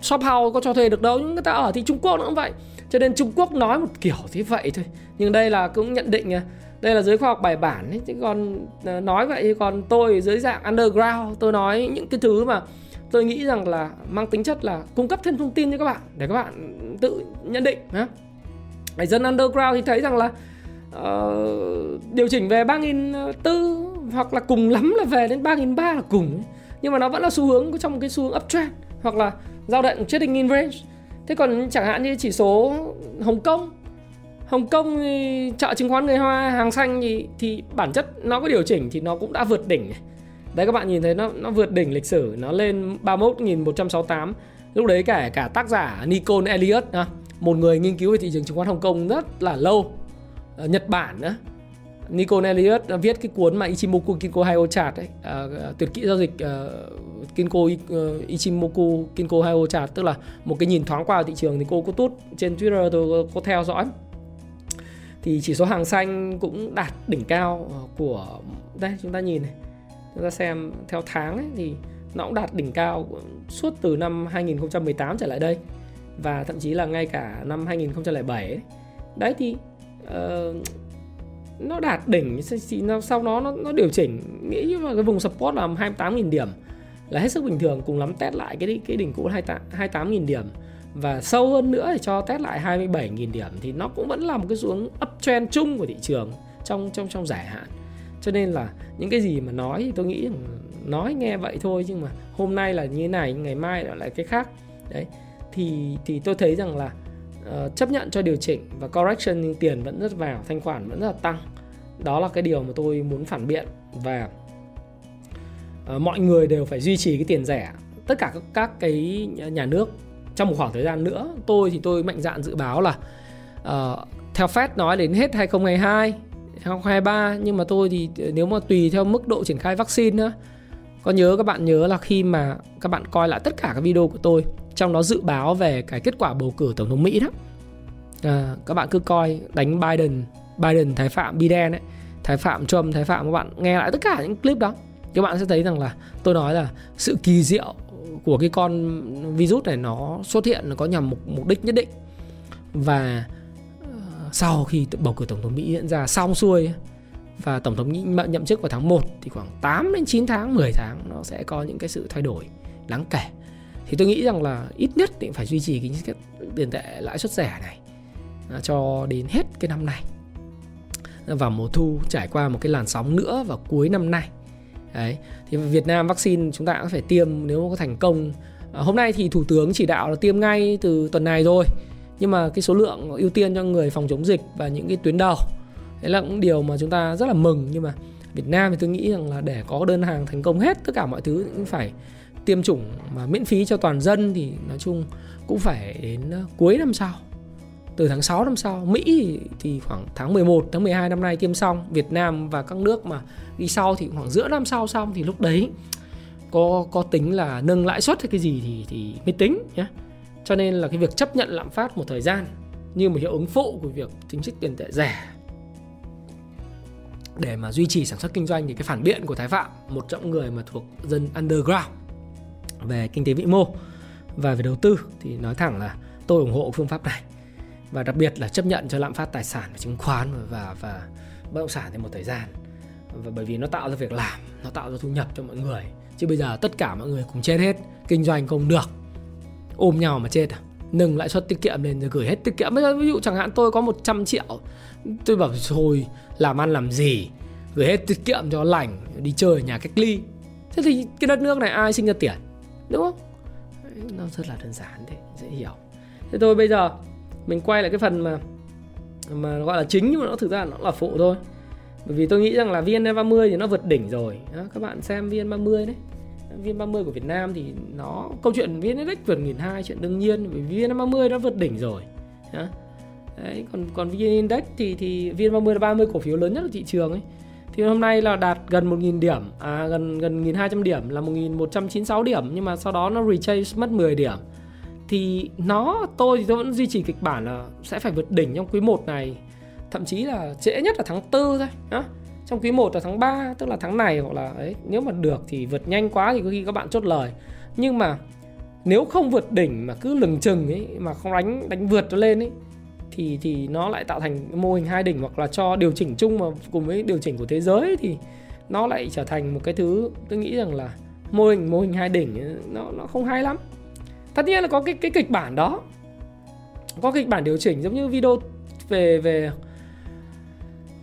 shop house có cho thuê được đâu, nhưng người ta ở thì Trung Quốc nó cũng vậy cho nên Trung Quốc nói một kiểu thế vậy thôi. Nhưng đây là cũng nhận định nha đây là giới khoa học bài bản ấy. chứ còn à, nói vậy còn tôi dưới dạng underground tôi nói những cái thứ mà tôi nghĩ rằng là mang tính chất là cung cấp thêm thông tin cho các bạn để các bạn tự nhận định nhé Người dân underground thì thấy rằng là uh, điều chỉnh về 3.400 hoặc là cùng lắm là về đến 3.300 là cùng nhưng mà nó vẫn là xu hướng trong một cái xu hướng uptrend hoặc là giao động trading in range thế còn chẳng hạn như chỉ số Hồng Kông Hồng Kông thì chợ chứng khoán người Hoa, hàng xanh thì thì bản chất nó có điều chỉnh thì nó cũng đã vượt đỉnh. Đấy, các bạn nhìn thấy nó nó vượt đỉnh lịch sử, nó lên 31.168 lúc đấy cả cả tác giả Nicole Elliot một người nghiên cứu về thị trường chứng khoán Hồng Kông rất là lâu ở Nhật Bản nữa Nicole Elliott viết cái cuốn mà Ichimoku Kinko Hayo chart ấy, à, tuyệt kỹ giao dịch uh, Kinko uh, Ichimoku Kinko Hayo chart tức là một cái nhìn thoáng qua thị trường thì cô có tút trên Twitter tôi có, có theo dõi. Thì chỉ số hàng xanh cũng đạt đỉnh cao à, của đây chúng ta nhìn này. Chúng ta xem theo tháng ấy, thì nó cũng đạt đỉnh cao suốt từ năm 2018 trở lại đây và thậm chí là ngay cả năm 2007 ấy. đấy thì uh, nó đạt đỉnh sau đó nó, nó điều chỉnh. Nghĩ mà cái vùng support là 28.000 điểm là hết sức bình thường cùng lắm test lại cái cái đỉnh cũ 28.000 điểm. Và sâu hơn nữa thì cho test lại 27.000 điểm thì nó cũng vẫn là một cái xuống uptrend chung của thị trường trong trong trong dài hạn. Cho nên là những cái gì mà nói thì tôi nghĩ nói nghe vậy thôi nhưng mà hôm nay là như này ngày mai lại cái khác. Đấy. Thì thì tôi thấy rằng là uh, chấp nhận cho điều chỉnh và correction nhưng tiền vẫn rất vào thanh khoản vẫn rất là tăng. Đó là cái điều mà tôi muốn phản biện và uh, mọi người đều phải duy trì cái tiền rẻ. Tất cả các, các cái nhà nước trong một khoảng thời gian nữa tôi thì tôi mạnh dạn dự báo là uh, theo Fed nói đến hết 2022 2023 nhưng mà tôi thì nếu mà tùy theo mức độ triển khai vaccine nữa có nhớ các bạn nhớ là khi mà các bạn coi lại tất cả các video của tôi trong đó dự báo về cái kết quả bầu cử tổng thống Mỹ đó à, các bạn cứ coi đánh Biden Biden thái phạm Biden ấy thái phạm Trump thái phạm các bạn nghe lại tất cả những clip đó các bạn sẽ thấy rằng là tôi nói là sự kỳ diệu của cái con virus này nó xuất hiện nó có nhằm mục mục đích nhất định và uh, sau khi bầu cử tổng thống Mỹ diễn ra xong xuôi và tổng thống Mỹ nhậm chức vào tháng 1 thì khoảng 8 đến 9 tháng, 10 tháng nó sẽ có những cái sự thay đổi đáng kể. Thì tôi nghĩ rằng là ít nhất thì phải duy trì cái tiền tệ lãi suất rẻ này à, cho đến hết cái năm này. Vào mùa thu trải qua một cái làn sóng nữa vào cuối năm nay. Đấy thì Việt Nam vaccine chúng ta cũng phải tiêm nếu có thành công. À, hôm nay thì thủ tướng chỉ đạo là tiêm ngay từ tuần này rồi nhưng mà cái số lượng ưu tiên cho người phòng chống dịch và những cái tuyến đầu đấy là cũng điều mà chúng ta rất là mừng. Nhưng mà Việt Nam thì tôi nghĩ rằng là để có đơn hàng thành công hết tất cả mọi thứ cũng phải tiêm chủng mà miễn phí cho toàn dân thì nói chung cũng phải đến ờ, cuối năm sau, từ tháng 6 năm sau. Mỹ thì khoảng tháng 11 tháng 12 năm nay tiêm xong, Việt Nam và các nước mà đi sau thì khoảng giữa năm sau xong thì lúc đấy có có tính là nâng lãi suất hay cái gì thì thì mới tính nhé cho nên là cái việc chấp nhận lạm phát một thời gian như một hiệu ứng phụ của việc chính sách tiền tệ rẻ để mà duy trì sản xuất kinh doanh thì cái phản biện của Thái Phạm, một trong người mà thuộc dân underground về kinh tế vĩ mô và về đầu tư thì nói thẳng là tôi ủng hộ phương pháp này. Và đặc biệt là chấp nhận cho lạm phát tài sản và chứng khoán và và bất động sản thêm một thời gian. Và bởi vì nó tạo ra việc làm, nó tạo ra thu nhập cho mọi người. Chứ bây giờ tất cả mọi người cùng chết hết, kinh doanh không được, ôm nhau mà chết à? Nâng lãi suất tiết kiệm lên rồi gửi hết tiết kiệm. Bây giờ ví dụ chẳng hạn tôi có 100 triệu, tôi bảo thôi, làm ăn làm gì? Gửi hết tiết kiệm cho lành, đi chơi ở nhà cách ly. Thế thì cái đất nước này ai sinh ra tiền? Đúng không? Nó rất là đơn giản thế dễ hiểu. Thế tôi bây giờ mình quay lại cái phần mà mà gọi là chính nhưng mà nó thực ra nó là phụ thôi. Bởi vì tôi nghĩ rằng là VN30 thì nó vượt đỉnh rồi. Đó, các bạn xem VN30 đấy. VN30 của Việt Nam thì nó câu chuyện VN Index vượt 1.200 chuyện đương nhiên vì VN30 nó vượt đỉnh rồi. Đó. Đấy, còn còn VN Index thì thì VN30 là 30 cổ phiếu lớn nhất của thị trường ấy thì hôm nay là đạt gần 1.000 điểm à gần gần 1.200 điểm, là 1.196 điểm, nhưng mà sau đó nó retrace mất 10 điểm. Thì nó, tôi thì tôi vẫn duy trì kịch bản là sẽ phải vượt đỉnh trong quý 1 này. Thậm chí là trễ nhất là tháng 4 thôi đó. trong quý 1 là tháng 3 tức là tháng này hoặc là, ấy, nếu mà được thì vượt nhanh quá thì có khi các bạn chốt lời. Nhưng mà nếu không vượt đỉnh mà cứ lừng chừng ấy, mà không đánh đánh vượt nó lên ấy thì thì nó lại tạo thành mô hình hai đỉnh hoặc là cho điều chỉnh chung mà cùng với điều chỉnh của thế giới thì nó lại trở thành một cái thứ tôi nghĩ rằng là mô hình mô hình hai đỉnh, nó nó không hay lắm. Tất nhiên là có cái cái kịch bản đó. Có kịch bản điều chỉnh giống như video về về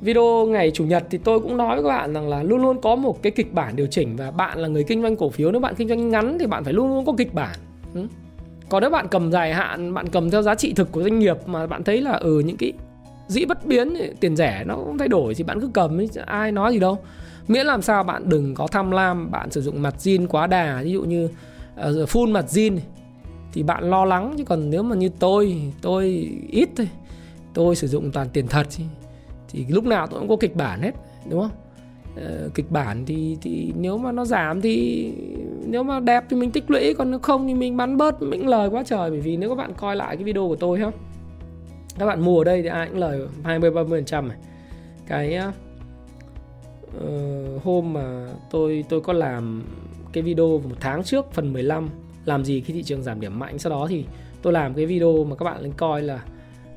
video ngày chủ nhật thì tôi cũng nói với các bạn rằng là luôn luôn có một cái kịch bản điều chỉnh và bạn là người kinh doanh cổ phiếu. Nếu bạn kinh doanh ngắn thì bạn phải luôn luôn có kịch bản. Ừ còn nếu bạn cầm dài hạn bạn cầm theo giá trị thực của doanh nghiệp mà bạn thấy là ừ những cái dĩ bất biến tiền rẻ nó không thay đổi thì bạn cứ cầm ấy, ai nói gì đâu. Miễn làm sao bạn đừng có tham lam bạn sử dụng mặt zin quá đà ví dụ như uh, full mặt zin thì bạn lo lắng. Chứ còn nếu mà như tôi tôi ít thôi tôi sử dụng toàn tiền thật thì, thì lúc nào tôi cũng có kịch bản hết đúng không? Uh, kịch bản thì thì nếu mà nó giảm thì nếu mà đẹp thì mình tích lũy còn nếu không thì mình bán bớt mình lời quá trời. Bởi vì nếu các bạn coi lại cái video của tôi không các bạn mua ở đây thì ai cũng lời 20 30 phần trăm cái uh, hôm mà tôi tôi có làm cái video một tháng trước phần 15 làm gì khi thị trường giảm điểm mạnh. Sau đó thì tôi làm cái video mà các bạn lên coi là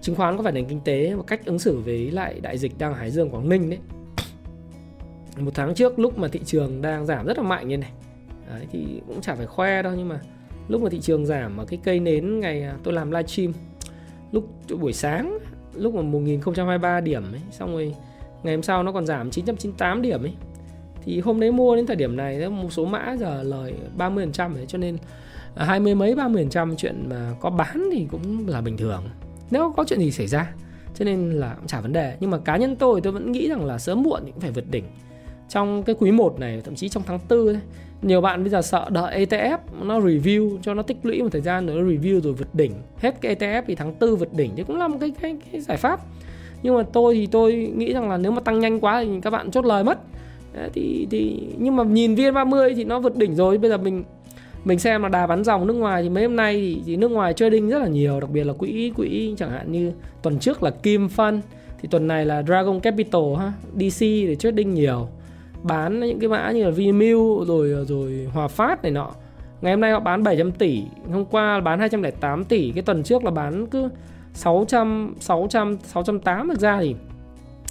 chứng khoán có phải nền kinh tế và cách ứng xử với lại đại dịch đang ở Hải Dương Quảng Ninh đấy một tháng trước lúc mà thị trường đang giảm rất là mạnh như này. Đấy, thì cũng chả phải khoe đâu nhưng mà lúc mà thị trường giảm mà cái cây nến ngày à, tôi làm livestream lúc buổi sáng lúc mà 1023 điểm ấy xong rồi ngày hôm sau nó còn giảm 998 điểm ấy. Thì hôm đấy mua đến thời điểm này một số mã giờ lời 30% đấy cho nên à, hai mươi mấy ba mươi phần trăm chuyện mà có bán thì cũng là bình thường. Nếu có chuyện gì xảy ra cho nên là cũng chả vấn đề. Nhưng mà cá nhân tôi tôi vẫn nghĩ rằng là sớm muộn thì cũng phải vượt đỉnh trong cái quý 1 này thậm chí trong tháng 4 ấy, nhiều bạn bây giờ sợ đợi ETF nó review cho nó tích lũy một thời gian rồi nó review rồi vượt đỉnh. Hết cái ETF thì tháng 4 vượt đỉnh thì cũng là một cái, cái, cái giải pháp. Nhưng mà tôi thì tôi nghĩ rằng là nếu mà tăng nhanh quá thì các bạn chốt lời mất. Đấy, thì thì nhưng mà nhìn VN30 thì nó vượt đỉnh rồi. Bây giờ mình mình xem là đà bắn dòng nước ngoài thì mấy hôm nay thì, thì nước ngoài trading rất là nhiều đặc biệt là quỹ quỹ chẳng hạn như tuần trước là Kim Fund thì tuần này là Dragon Capital ha DC để trading nhiều bán những cái mã như là Vinamilk rồi ờ, rồi Hòa Phát này nọ. Ngày hôm nay họ bán 700 tỷ hôm qua bán 208 tỷ cái tuần trước là bán cứ 600 600 608 thực ra thì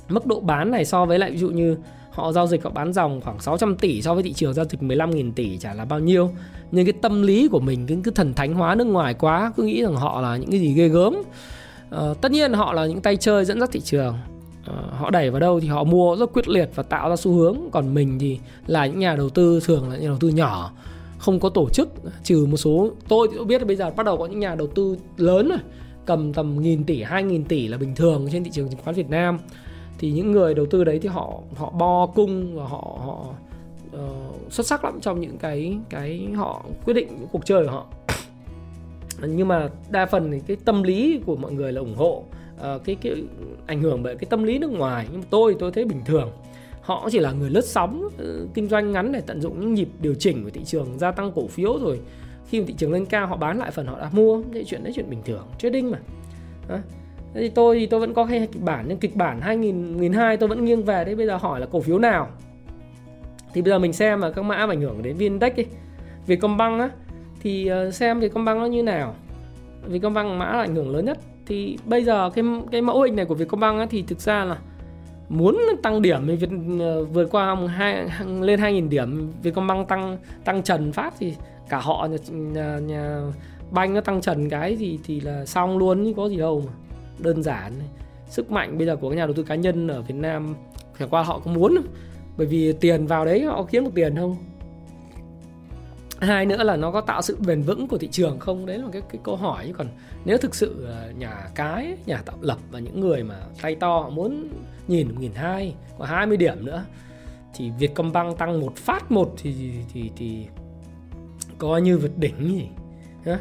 mức độ bán này so với lại ví dụ như họ giao dịch họ bán dòng khoảng 600 tỷ so với thị trường giao dịch 15.000 tỷ chả là bao nhiêu. Nhưng cái tâm lý của mình cứ, cứ thần thánh hóa nước ngoài quá cứ nghĩ rằng họ là những cái gì ghê gớm. Uh, tất nhiên họ là những tay chơi dẫn dắt thị trường. Ờ, họ đẩy vào đâu thì họ mua rất quyết liệt và tạo ra xu hướng. Còn mình thì là những nhà đầu tư thường là nhà đầu tư nhỏ không có tổ chức trừ một số. Tôi thì tôi biết là bây giờ bắt đầu có những nhà đầu tư lớn rồi cầm tầm nghìn tỷ hai nghìn tỷ là bình thường trên thị trường chứng khoán Việt Nam. Thì những người đầu tư đấy thì họ họ bo cung và họ họ uh, xuất sắc lắm trong những cái cái họ quyết định những cuộc chơi của họ. <coughs> Nhưng mà đa phần thì cái tâm lý của mọi người là ủng hộ uh, cái cái ảnh hưởng bởi cái tâm lý nước ngoài. Nhưng mà tôi tôi thấy bình thường. Họ chỉ là người lướt sóng uh, kinh doanh ngắn để tận dụng những nhịp điều chỉnh của thị trường gia tăng cổ phiếu rồi. Khi mà thị trường lên cao họ bán lại phần họ đã mua. Thế chuyện đấy chuyện bình thường trading mà. À, thế thì tôi thì tôi vẫn có hay kịch bản nhưng kịch bản 2000 2002 tôi vẫn nghiêng về. Đấy bây giờ hỏi là cổ phiếu nào? Thì bây giờ mình xem mà các mã ảnh hưởng đến Vindex đi. Vietcombank á. Thì ờ, xem Vietcombank nó như nào. Vietcombank mã là ảnh hưởng lớn nhất thì bây giờ cái cái mẫu hình này của Vietcombank á, thì thực ra là muốn tăng điểm thì Việt ờ, vượt qua hai lên 2.000 điểm Vietcombank tăng tăng trần phát thì cả họ nhà, nhà, nhà banh nó tăng trần cái gì thì là xong luôn chứ có gì đâu mà. Đơn giản. Sức mạnh bây giờ của các nhà đầu tư cá nhân ở Việt Nam chẳng qua họ có muốn bởi vì tiền vào đấy họ kiếm được tiền không? Hai nữa là nó có tạo sự bền vững của thị trường không? Đấy là cái cái câu hỏi chứ. Còn nếu thực sự ờ, nhà cái nhà tạo lập và những người mà tay to họ muốn nhìn một nghìn hai và 20 điểm nữa thì Vietcombank tăng một phát một thì thì thì, thì coi như vượt đỉnh gì Hả?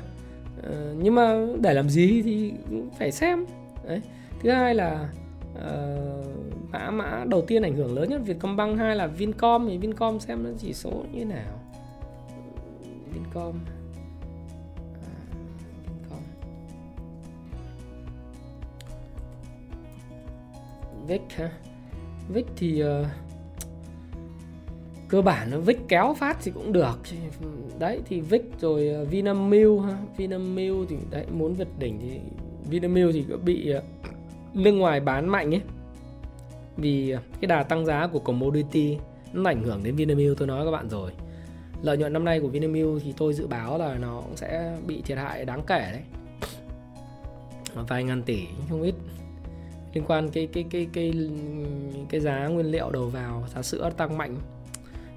Ờ, nhưng mà để làm gì thì phải xem. Đấy. Thứ hai là uh, mã mã đầu tiên ảnh hưởng lớn nhất Vietcombank hai là Vincom. Thì Vincom xem nó chỉ số như thế nào? Vincom à, Vincom Vic ha Vic thì uh, cơ bản nó Vic kéo phát thì cũng được. Đấy thì Vic rồi uh, Vinamilk ha Vinamilk thì đấy muốn vượt đỉnh thì Vinamilk thì bị uh, nước ngoài bán mạnh ấy. Vì cái đà tăng giá của commodity nó ảnh hưởng đến Vinamilk tôi nói các bạn rồi lợi nhuận năm nay của Vinamilk thì tôi dự báo là nó cũng sẽ bị thiệt hại đáng kể đấy. Vài ngàn tỷ không ít. Liên quan cái cái cái cái cái giá nguyên liệu đầu vào giá sữa tăng mạnh.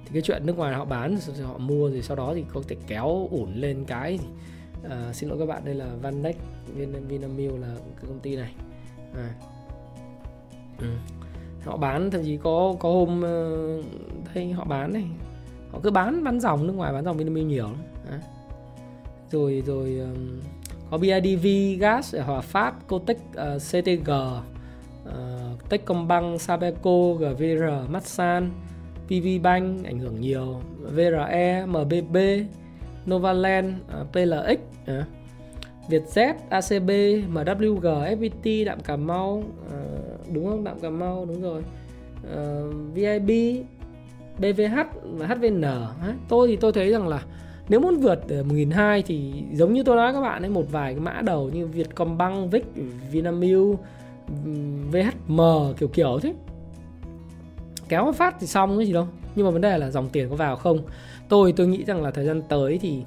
Thì cái chuyện nước ngoài họ bán rồi họ mua rồi sau đó thì có thể kéo ủn lên cái à, xin lỗi các bạn đây là Vanex Vinamilk là cái công ty này. À. ừ. họ bán thậm chí có có hôm ờ, uh, đây họ bán này họ cứ bán bán dòng nước ngoài bán dòng Vinamilk nhiều lắm. Đấy. rồi rồi um, có BIDV Gas ở Hòa Phát Cotech uh, ờ, CTG uh, ờ, Techcombank Sabeco GVR Masan PV Bank ảnh hưởng nhiều. VRE MBB Novaland uh, PLX uh, Vietjet ACB MWG FPT Đạm Cà Mau uh, đúng không? Đạm Cà Mau đúng rồi. Uh, VIB BVH và HVN tôi thì tôi thấy rằng là nếu muốn vượt ờ, 1.200 thì giống như tôi nói các bạn ấy một vài cái mã đầu như Vietcombank, Vic, Vinamilk, VHM kiểu kiểu thế. Kéo phát thì xong cái gì đâu. Nhưng mà vấn đề là dòng tiền có vào không? Tôi tôi nghĩ rằng là thời gian tới thì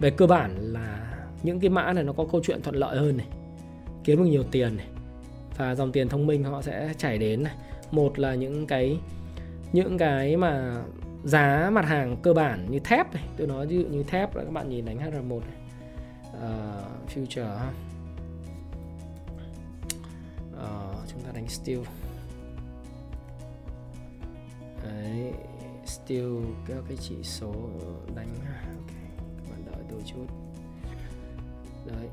về cơ bản là những cái mã này nó có câu chuyện thuận lợi hơn này kiếm được nhiều tiền này và dòng tiền thông minh họ sẽ chảy đến này. Một là những cái những cái mà giá mặt hàng cơ bản như thép này tôi nói ví dụ như thép là các bạn nhìn đánh HR1 này. Uh, future ha. Uh, chúng ta đánh steel. Đấy steel các cái chỉ số đánh okay. các bạn đợi tôi chút. Đấy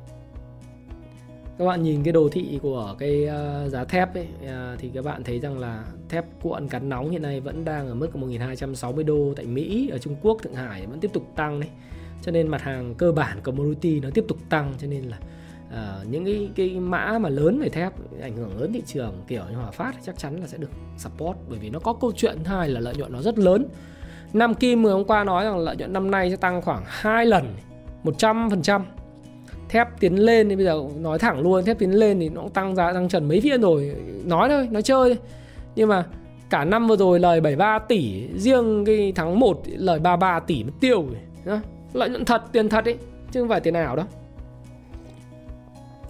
các bạn nhìn cái đồ thị của cái uh, giá thép ấy uh, thì các bạn thấy rằng là thép cuộn cắn nóng hiện nay vẫn đang ở mức 1260 đô tại Mỹ ở Trung Quốc Thượng Hải vẫn tiếp tục tăng đấy. Cho nên mặt hàng cơ bản commodity nó tiếp tục tăng cho nên là uh, những cái cái mã mà lớn về thép ảnh hưởng lớn thị trường kiểu như Hòa Phát chắc chắn là sẽ được support bởi vì nó có câu chuyện hai là lợi nhuận nó rất lớn. Nam Kim vừa hôm qua nói rằng lợi nhuận năm nay sẽ tăng khoảng 2 lần 100% thép tiến lên thì bây giờ nói thẳng luôn thép tiến lên thì nó cũng tăng giá tăng trần mấy phiên rồi. Nói thôi nói chơi nhưng mà cả năm vừa rồi lời 73 tỷ riêng cái tháng 1 lời 33 tỷ mất tiêu rồi. Lợi nhuận thật tiền thật ấy chứ không phải tiền ảo đâu.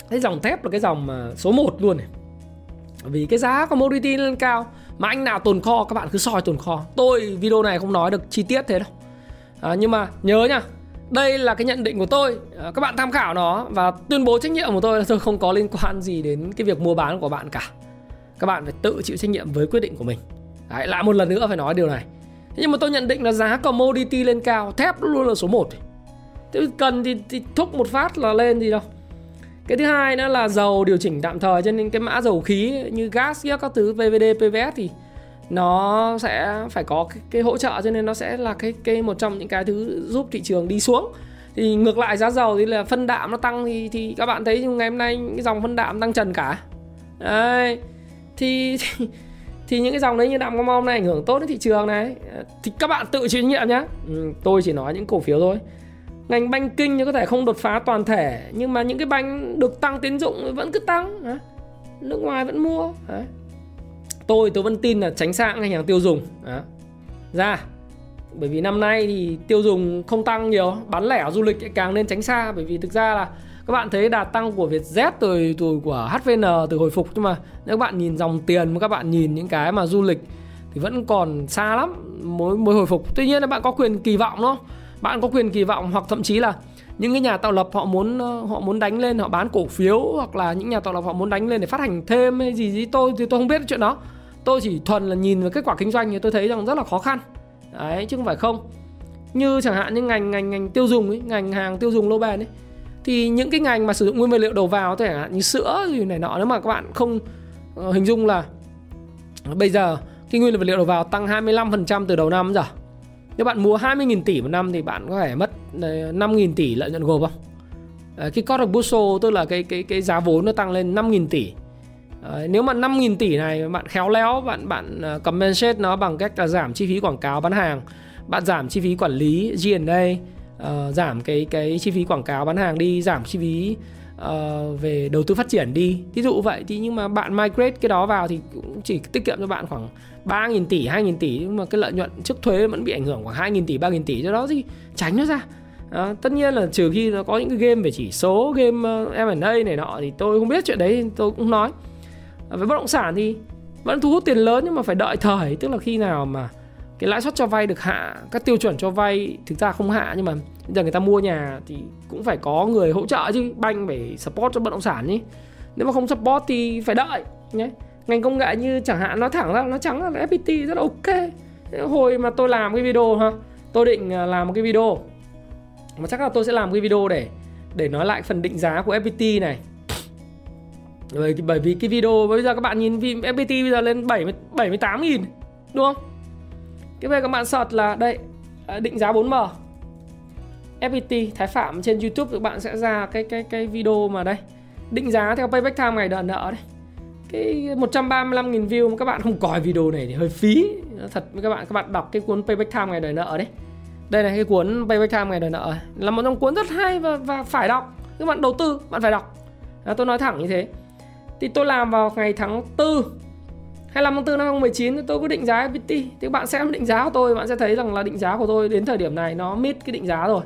Cái dòng thép là cái dòng mà số 1 luôn này. Vì cái giá commodity lên cao mà anh nào tồn kho các bạn cứ soi tồn kho. Tôi video này không nói được chi tiết thế đâu. À, nhưng mà nhớ nha đây là cái nhận định của tôi. Ờ, các bạn tham khảo nó và tuyên bố trách nhiệm của tôi là tôi không có liên quan gì đến cái việc mua bán của bạn cả. Các bạn phải tự chịu trách nhiệm với quyết định của mình. Đấy, lại một lần nữa phải nói điều này. Nhưng mà tôi nhận định là giá commodity lên cao thép luôn là số 1 thế cần thì, thì thúc một phát là lên gì đâu. Cái thứ hai nữa là dầu điều chỉnh tạm thời cho nên cái mã dầu khí như gas các thứ VVD PVS thì nó sẽ phải có cái, cái hỗ trợ cho nên nó sẽ là cái cái một trong những cái thứ giúp thị trường đi xuống. Thì ngược lại giá dầu thì là phân đạm nó tăng thì thì các bạn thấy ngày hôm nay cái dòng phân đạm tăng trần cả. Đấy. Thì, thì <laughs> thì những cái dòng đấy như đạm cam mom này ảnh hưởng tốt đến thị trường này. Thì các bạn tự chịu trách nhiệm nhé ừ, tôi chỉ nói những cổ phiếu thôi. Ngành banh kinh thì có thể không đột phá toàn thể nhưng mà những cái banh được tăng tín dụng vẫn cứ tăng nước ngoài vẫn mua đấy tôi tôi vẫn tin là tránh sang ngành hàng tiêu dùng. Đó. ra, bởi vì năm nay thì tiêu dùng không tăng nhiều, bán lẻ du lịch càng nên tránh xa, bởi vì thực ra là các bạn thấy đà tăng của Vietjet từ từ của HVN từ hồi phục nhưng mà. Nếu các bạn nhìn dòng tiền mà các bạn nhìn những cái mà du lịch thì vẫn còn xa lắm, mới mới hồi phục. Tuy nhiên là bạn có quyền kỳ vọng đó bạn có quyền kỳ vọng hoặc thậm chí là những cái nhà tạo lập họ muốn ờ, họ muốn đánh lên họ bán cổ phiếu hoặc là những nhà tạo lập họ muốn đánh lên để phát hành thêm hay gì gì tôi thì tôi không biết chuyện đó. Tôi chỉ thuần là nhìn vào kết quả kinh doanh thì tôi thấy rằng rất là khó khăn. Đấy chứ không phải không. Như chẳng hạn những ngành ngành ngành tiêu dùng ấy, ngành hàng tiêu dùng lâu bền ấy thì những cái ngành mà sử dụng nguyên vật liệu đầu vào chẳng hạn như sữa gì này nọ nếu mà các bạn không ờ, hình dung là bây giờ cái nguyên vật liệu đầu vào tăng 25% từ đầu năm giờ nếu bạn mua 20.000 tỷ một năm thì bạn có thể mất ờ, 5.000 tỷ lợi nhuận gộp không? Ờ, cái cost of goods tức là cái cái cái giá vốn nó tăng lên 5.000 tỷ Đấy, nếu mà 5.000 tỷ này bạn khéo léo bạn bạn compensate nó bằng cách là giảm chi phí quảng cáo bán hàng bạn giảm chi phí quản lý G&A uh, giảm cái cái chi phí quảng cáo bán hàng đi giảm chi phí uh, về đầu tư phát triển đi. Ví dụ vậy thì nhưng mà bạn migrate cái đó vào thì cũng chỉ tiết kiệm cho bạn khoảng 3.000 tỷ 2.000 tỷ. Nhưng mà cái lợi nhuận trước thuế vẫn bị ảnh hưởng khoảng 2.000 tỷ 3.000 tỷ. Do đó thì tránh nó ra. À, tất nhiên là trừ khi nó có những cái game về chỉ số game ờ, uh, M&A này nọ thì tôi không biết chuyện đấy tôi cũng nói. À, với bất động sản thì vẫn thu hút tiền lớn nhưng mà phải đợi thời. Tức là khi nào mà cái lãi suất cho vay được hạ các tiêu chuẩn cho vay thực ra không hạ nhưng mà giờ người ta mua nhà thì cũng phải có người hỗ trợ chứ banh phải support cho bất động sản chứ nếu mà không support thì phải đợi nhé. Ngành công nghệ như chẳng hạn nó thẳng ra nó trắng là FPT rất là ok. Hồi mà tôi làm cái video ha tôi định à, làm một cái video. Mà chắc là tôi sẽ làm cái video để để nói lại phần định giá của FPT này. Bởi, bởi vì cái video bây giờ các bạn nhìn FPT bây giờ lên 70, 78 nghìn đúng không? Cái về các bạn search là đây à, định giá 4M FPT Thái Phạm trên YouTube các bạn sẽ ra cái cái cái video mà đây. Định giá theo payback time ngày đòi nợ đấy. Cái 135.000 view mà các bạn không coi video này thì hơi phí. Thật với các bạn các bạn đọc cái cuốn payback time ngày đòi nợ đấy. Đây là cái cuốn payback time ngày đòi nợ. Là một trong cuốn rất hay và và phải đọc. Các bạn đầu tư bạn phải đọc. À, tôi nói thẳng như thế. Thì tôi làm vào ngày tháng 4 25 tháng 4 năm 2019 tôi có định giá FPT thì các bạn xem định giá của tôi bạn sẽ thấy rằng là định giá của tôi đến thời điểm này nó mít cái định giá rồi.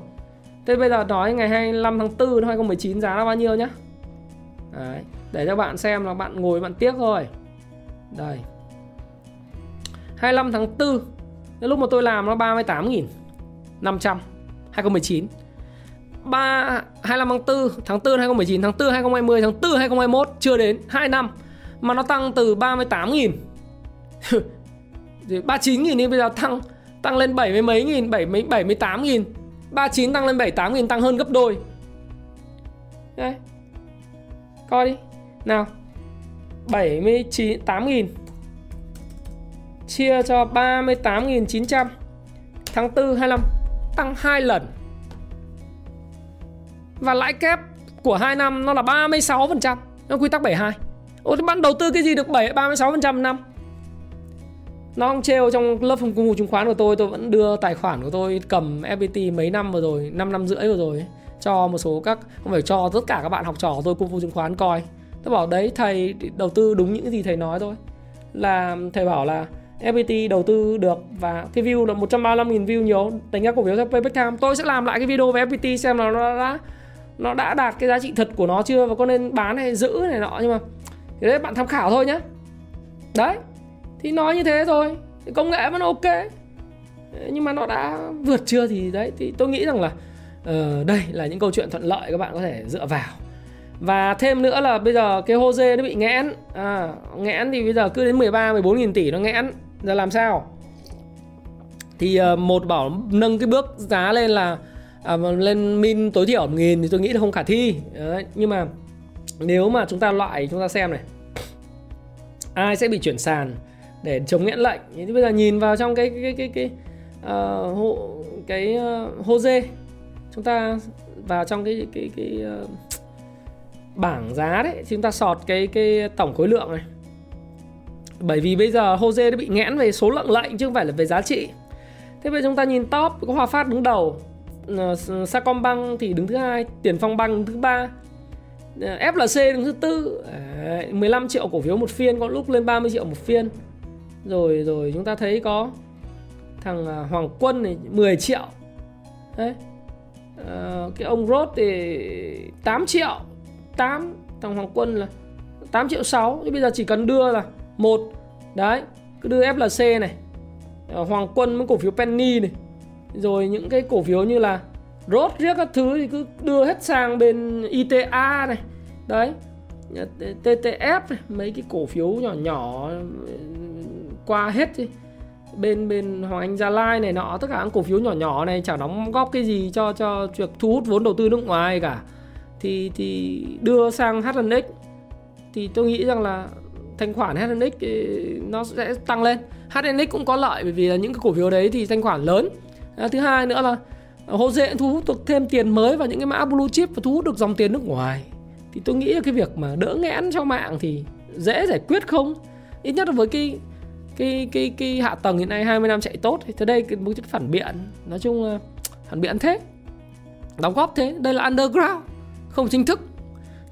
Thế bây giờ nói ngày 25 tháng 4 năm 2019 giá là bao nhiêu nhá? Đấy, để cho bạn xem là bạn ngồi bạn tiếc thôi. Đây. 25 tháng 4 Lúc mà tôi làm nó 38.000 500 2019 3 25 tháng 4 tháng 4 2019 tháng 4 2020 tháng 4 2021 chưa đến 2 năm mà nó tăng từ 38.000 39 <laughs> nghìn. Thì bây giờ tăng tăng lên 70 mấy nghìn 70, 78.000 39 tăng lên 78 nghìn tăng hơn gấp đôi. Đây coi đi. Nào. 79 8.000 chia cho 38.900 tháng 4 25 tăng 2 lần. Và lãi kép của 2 năm nó là 36% nó quy tắc 72 Ủa bạn đầu tư cái gì được 7 36% năm? Nó không trêu trong lớp phòng công vụ chứng khoán của tôi tôi vẫn đưa tài khoản của tôi cầm FPT mấy năm vừa rồi 5 năm rưỡi vừa rồi cho một số các, không phải cho tất cả các bạn học trò của tôi công vụ chứng khoán coi. Tôi bảo, đấy, thầy đầu tư đúng những gì thầy nói thôi. Là thầy bảo là FPT đầu tư được và cái view là 135.000 view nhiều. Đánh giá cổ phiếu theo payback time tôi sẽ làm lại cái video về FPT xem là nó đã nó đã đạt cái giá trị thật của nó chưa và có nên bán hay giữ này nọ. Nhưng mà thì đấy bạn tham khảo thôi nhé đấy thì nói như thế thôi công nghệ vẫn ok. Nhưng mà nó đã vượt chưa thì đấy thì tôi nghĩ rằng là uh, đây là những câu chuyện thuận lợi các bạn có thể dựa vào. Và thêm nữa là bây giờ cái Jose nó bị nghẽn. À, nghẽn thì bây giờ cứ đến 13 14 nghìn tỷ nó nghẽn. Giờ làm sao? Thì uh, một bảo nâng cái bước giá lên là à, lên min tối thiểu 1 nghìn thì tôi nghĩ là không khả thi. Đấy, nhưng mà nếu mà chúng ta loại chúng ta xem này. Ai sẽ bị chuyển sàn? Để chống nghẽn lệnh. Thì bây giờ nhìn vào trong cái cái cái cái uh, hộ, cái uh, dê, chúng ta vào trong cái cái cái uh, bảng giá đấy chúng ta sọt cái cái tổng khối lượng này. Bởi vì bây giờ hô dê nó bị nghẽn về số lượng lệnh chứ không phải là về giá trị. Thế bây giờ chúng ta nhìn top có Hòa Phát đứng đầu uh, Sacombank thì đứng thứ hai Tiền Phong băng đứng thứ ba FLC đứng thứ tư. 15 triệu cổ phiếu một phiên có lúc lên 30 triệu một phiên rồi rồi chúng ta thấy có thằng à, Hoàng Quân này 10 triệu. Đấy. À, cái ông Rốt thì 8 triệu. 8 thằng Hoàng Quân là 8 triệu 6 thì bây giờ chỉ cần đưa là một. Đấy cứ đưa FLC này. À, Hoàng Quân với cổ phiếu Penny này. Rồi những cái cổ phiếu như là Rốt riết các thứ thì cứ đưa hết sang bên ITA này. Đấy. Ờ, TTF này, mấy cái cổ phiếu nhỏ nhỏ qua hết đi bên bên Hoàng Anh Gia Lai này nọ tất cả những cổ phiếu nhỏ nhỏ này chẳng đóng góp cái gì cho cho việc thu hút vốn đầu tư nước ngoài cả. Thì thì đưa sang HNX thì tôi nghĩ rằng là thanh khoản HNX ờ, nó sẽ tăng lên. HNX cũng có lợi bởi vì là những cái cổ phiếu đấy thì thanh khoản lớn. À, thứ hai nữa là Hồ dễ thu hút được thêm tiền mới vào những cái mã blue chip và thu hút được dòng tiền nước ngoài. Thì tôi nghĩ là cái việc mà đỡ nghẽn cho mạng thì dễ giải quyết không? Ít nhất là với cái cái cái cái hạ tầng hiện nay 20 năm chạy tốt thì tới đây cái một chút phản biện. Nói chung là phản biện thế. Đóng góp thế. Đây là underground không chính thức.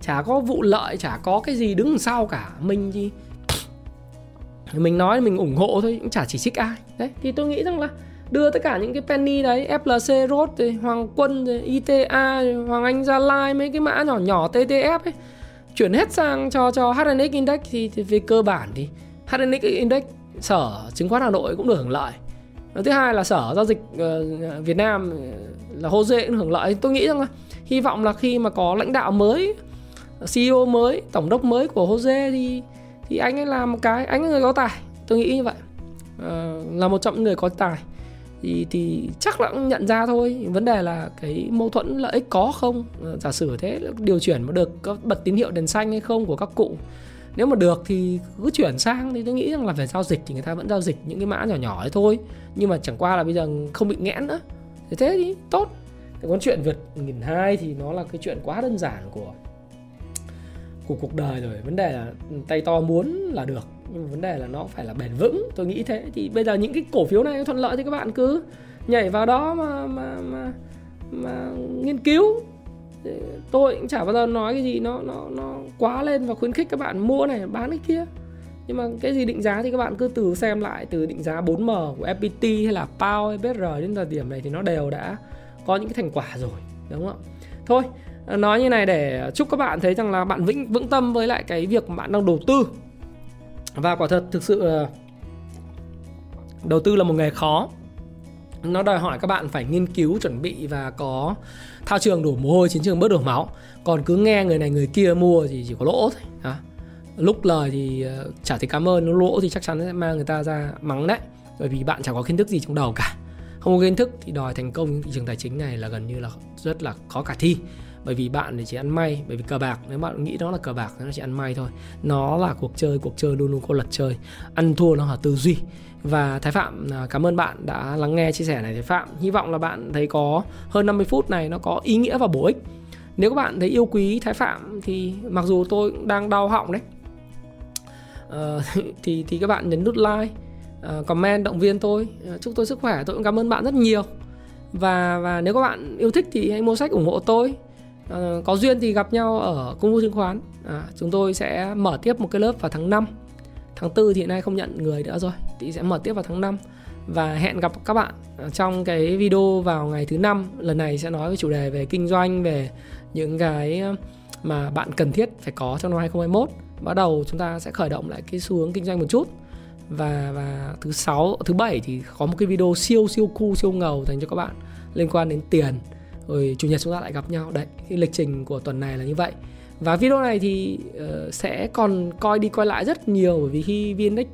Chả có vụ lợi chả có cái gì đứng sau cả. Mình gì <sniffs> mình nói mình ủng hộ thôi cũng chả chỉ trích ai. Đấy thì tôi nghĩ rằng là đưa tất cả những cái penny đấy FLC Road Hoàng Quân ITA Hoàng Anh Gia Lai mấy cái mã nhỏ nhỏ TTF ấy chuyển hết sang cho cho HNX Index thì, thì về cơ bản thì HNX Index sở chứng khoán Hà Nội cũng được hưởng lợi. Ờ, thứ hai là sở giao dịch uh, Việt Nam ờ, là Hồ Dê cũng hưởng lợi. Tôi nghĩ rằng là hy vọng là khi mà có lãnh đạo mới CEO mới tổng đốc mới của Hồ Dê thì thì anh ấy làm một cái anh ấy người có tài. Tôi nghĩ như vậy. Uh, là một trong những người có tài. Thì thì chắc là cũng nhận ra thôi. Vấn đề là cái mâu thuẫn lợi ích có không? Giả sử thế điều chuyển mà được có bật tín hiệu đèn xanh hay không của các cụ? Nếu mà được thì cứ chuyển sang thì tôi nghĩ rằng là về giao dịch thì người ta vẫn giao dịch những cái mã nhỏ nhỏ ấy thôi. Nhưng mà chẳng qua là bây giờ không bị nghẽn nữa. Thế thế thì tốt. Cái con chuyện vượt nghìn hai thì nó là cái chuyện quá đơn giản của của cuộc đời rồi. Vấn đề là tay to muốn là được, nhưng mà vấn đề là nó phải là bền vững. Tôi nghĩ thế. Thì bây giờ những cái cổ phiếu này thuận lợi thì các bạn cứ nhảy vào đó mà mà mà mà nghiên cứu tôi cũng chả bao giờ nói cái gì, nó nó nó quá lên và khuyến khích các bạn mua này, bán cái kia. Nhưng mà cái gì định giá thì các bạn cứ từ xem lại, từ định giá 4M của FPT hay là PAO hay BR đến thời điểm này thì nó đều đã có những cái thành quả rồi, đúng không thôi, nói như này để chúc các bạn thấy rằng là bạn vững vững tâm với lại cái việc bạn đang đầu tư. Và quả thật thực sự đầu tư là một nghề khó. Nó đòi hỏi các bạn phải nghiên cứu, chuẩn bị và có thao trường đổ mồ hôi, chiến trường bớt đổ máu. Còn cứ nghe người này, người kia mua thì chỉ có lỗ thôi à. lúc lời thì ờ, chả thấy cảm ơn, lỗ thì chắc chắn sẽ mang người ta ra mắng đấy. Bởi vì bạn chẳng có kiến thức gì trong đầu cả. Không có kiến thức thì đòi thành công thị trường tài chính này là gần như là rất là khó cả thi. Bởi vì bạn thì chỉ ăn may, bởi vì cờ bạc, nếu bạn nghĩ nó là cờ bạc nó chỉ ăn may thôi. Nó là cuộc chơi cuộc chơi luôn luôn có lật chơi. Ăn thua nó là tư duy và Thái Phạm à, cảm ơn bạn đã lắng nghe chia sẻ này Thái Phạm. Hy vọng là bạn thấy có hơn 50 phút này nó có ý nghĩa và bổ ích. Nếu các bạn thấy yêu quý Thái Phạm thì mặc dù tôi cũng đang đau họng đấy. Uh, <laughs> thì thì các bạn nhấn nút like uh, comment động viên tôi. Uh, chúc tôi sức khỏe tôi cũng cảm ơn bạn rất nhiều. Và và nếu các bạn yêu thích thì hãy mua sách ủng hộ tôi. Có duyên thì gặp nhau ở công vụ chứng khoán. À, chúng tôi sẽ mở tiếp một cái lớp vào tháng 5 tháng 4 thì hiện nay không nhận người nữa rồi thì sẽ mở tiếp vào tháng 5 và hẹn gặp các bạn trong cái video vào ngày thứ năm. Lần này sẽ nói về chủ đề về kinh doanh về những cái ờ, mà bạn cần thiết phải có trong năm 2021 bắt đầu chúng ta sẽ khởi động lại cái xu hướng kinh doanh một chút. Và và thứ sáu thứ bảy thì có một cái video siêu siêu cu siêu ngầu dành cho các bạn liên quan đến tiền. Rồi chủ nhật chúng ta lại gặp nhau. Đấy cái lịch trình của tuần này là như vậy. Và video này thì uh, sẽ còn coi đi coi lại rất nhiều bởi vì khi VNX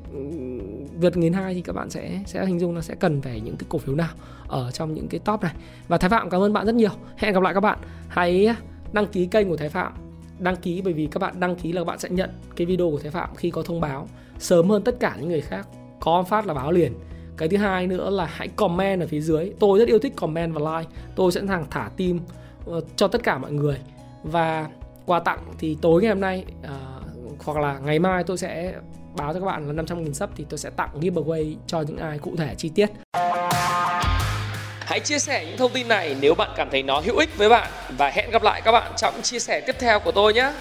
vượt nghìn hai thì các bạn sẽ sẽ hình dung là sẽ cần phải những cái cổ phiếu nào ở trong những cái top này. Và Thái Phạm cảm ơn bạn rất nhiều. Hẹn gặp lại các bạn. Hãy à, đăng ký kênh của Thái Phạm. Đăng ký bởi vì các bạn đăng ký là các bạn sẽ nhận cái video của Thái Phạm khi có thông báo sớm hơn tất cả những người khác. Có phát là báo liền. Cái thứ hai nữa là hãy comment ở phía dưới. Tôi rất yêu thích comment và like. Tôi sẽ thẳng thả tim ờ, cho tất cả mọi người. Và quà tặng thì tối ngày hôm nay uh, hoặc là ngày mai tôi sẽ báo cho các bạn là 500 nghìn sub thì tôi sẽ tặng giveaway cho những ai cụ thể chi tiết Hãy chia sẻ những thông tin này nếu bạn cảm thấy nó hữu ích với bạn và hẹn gặp lại các bạn trong chia sẻ tiếp theo của tôi nhé.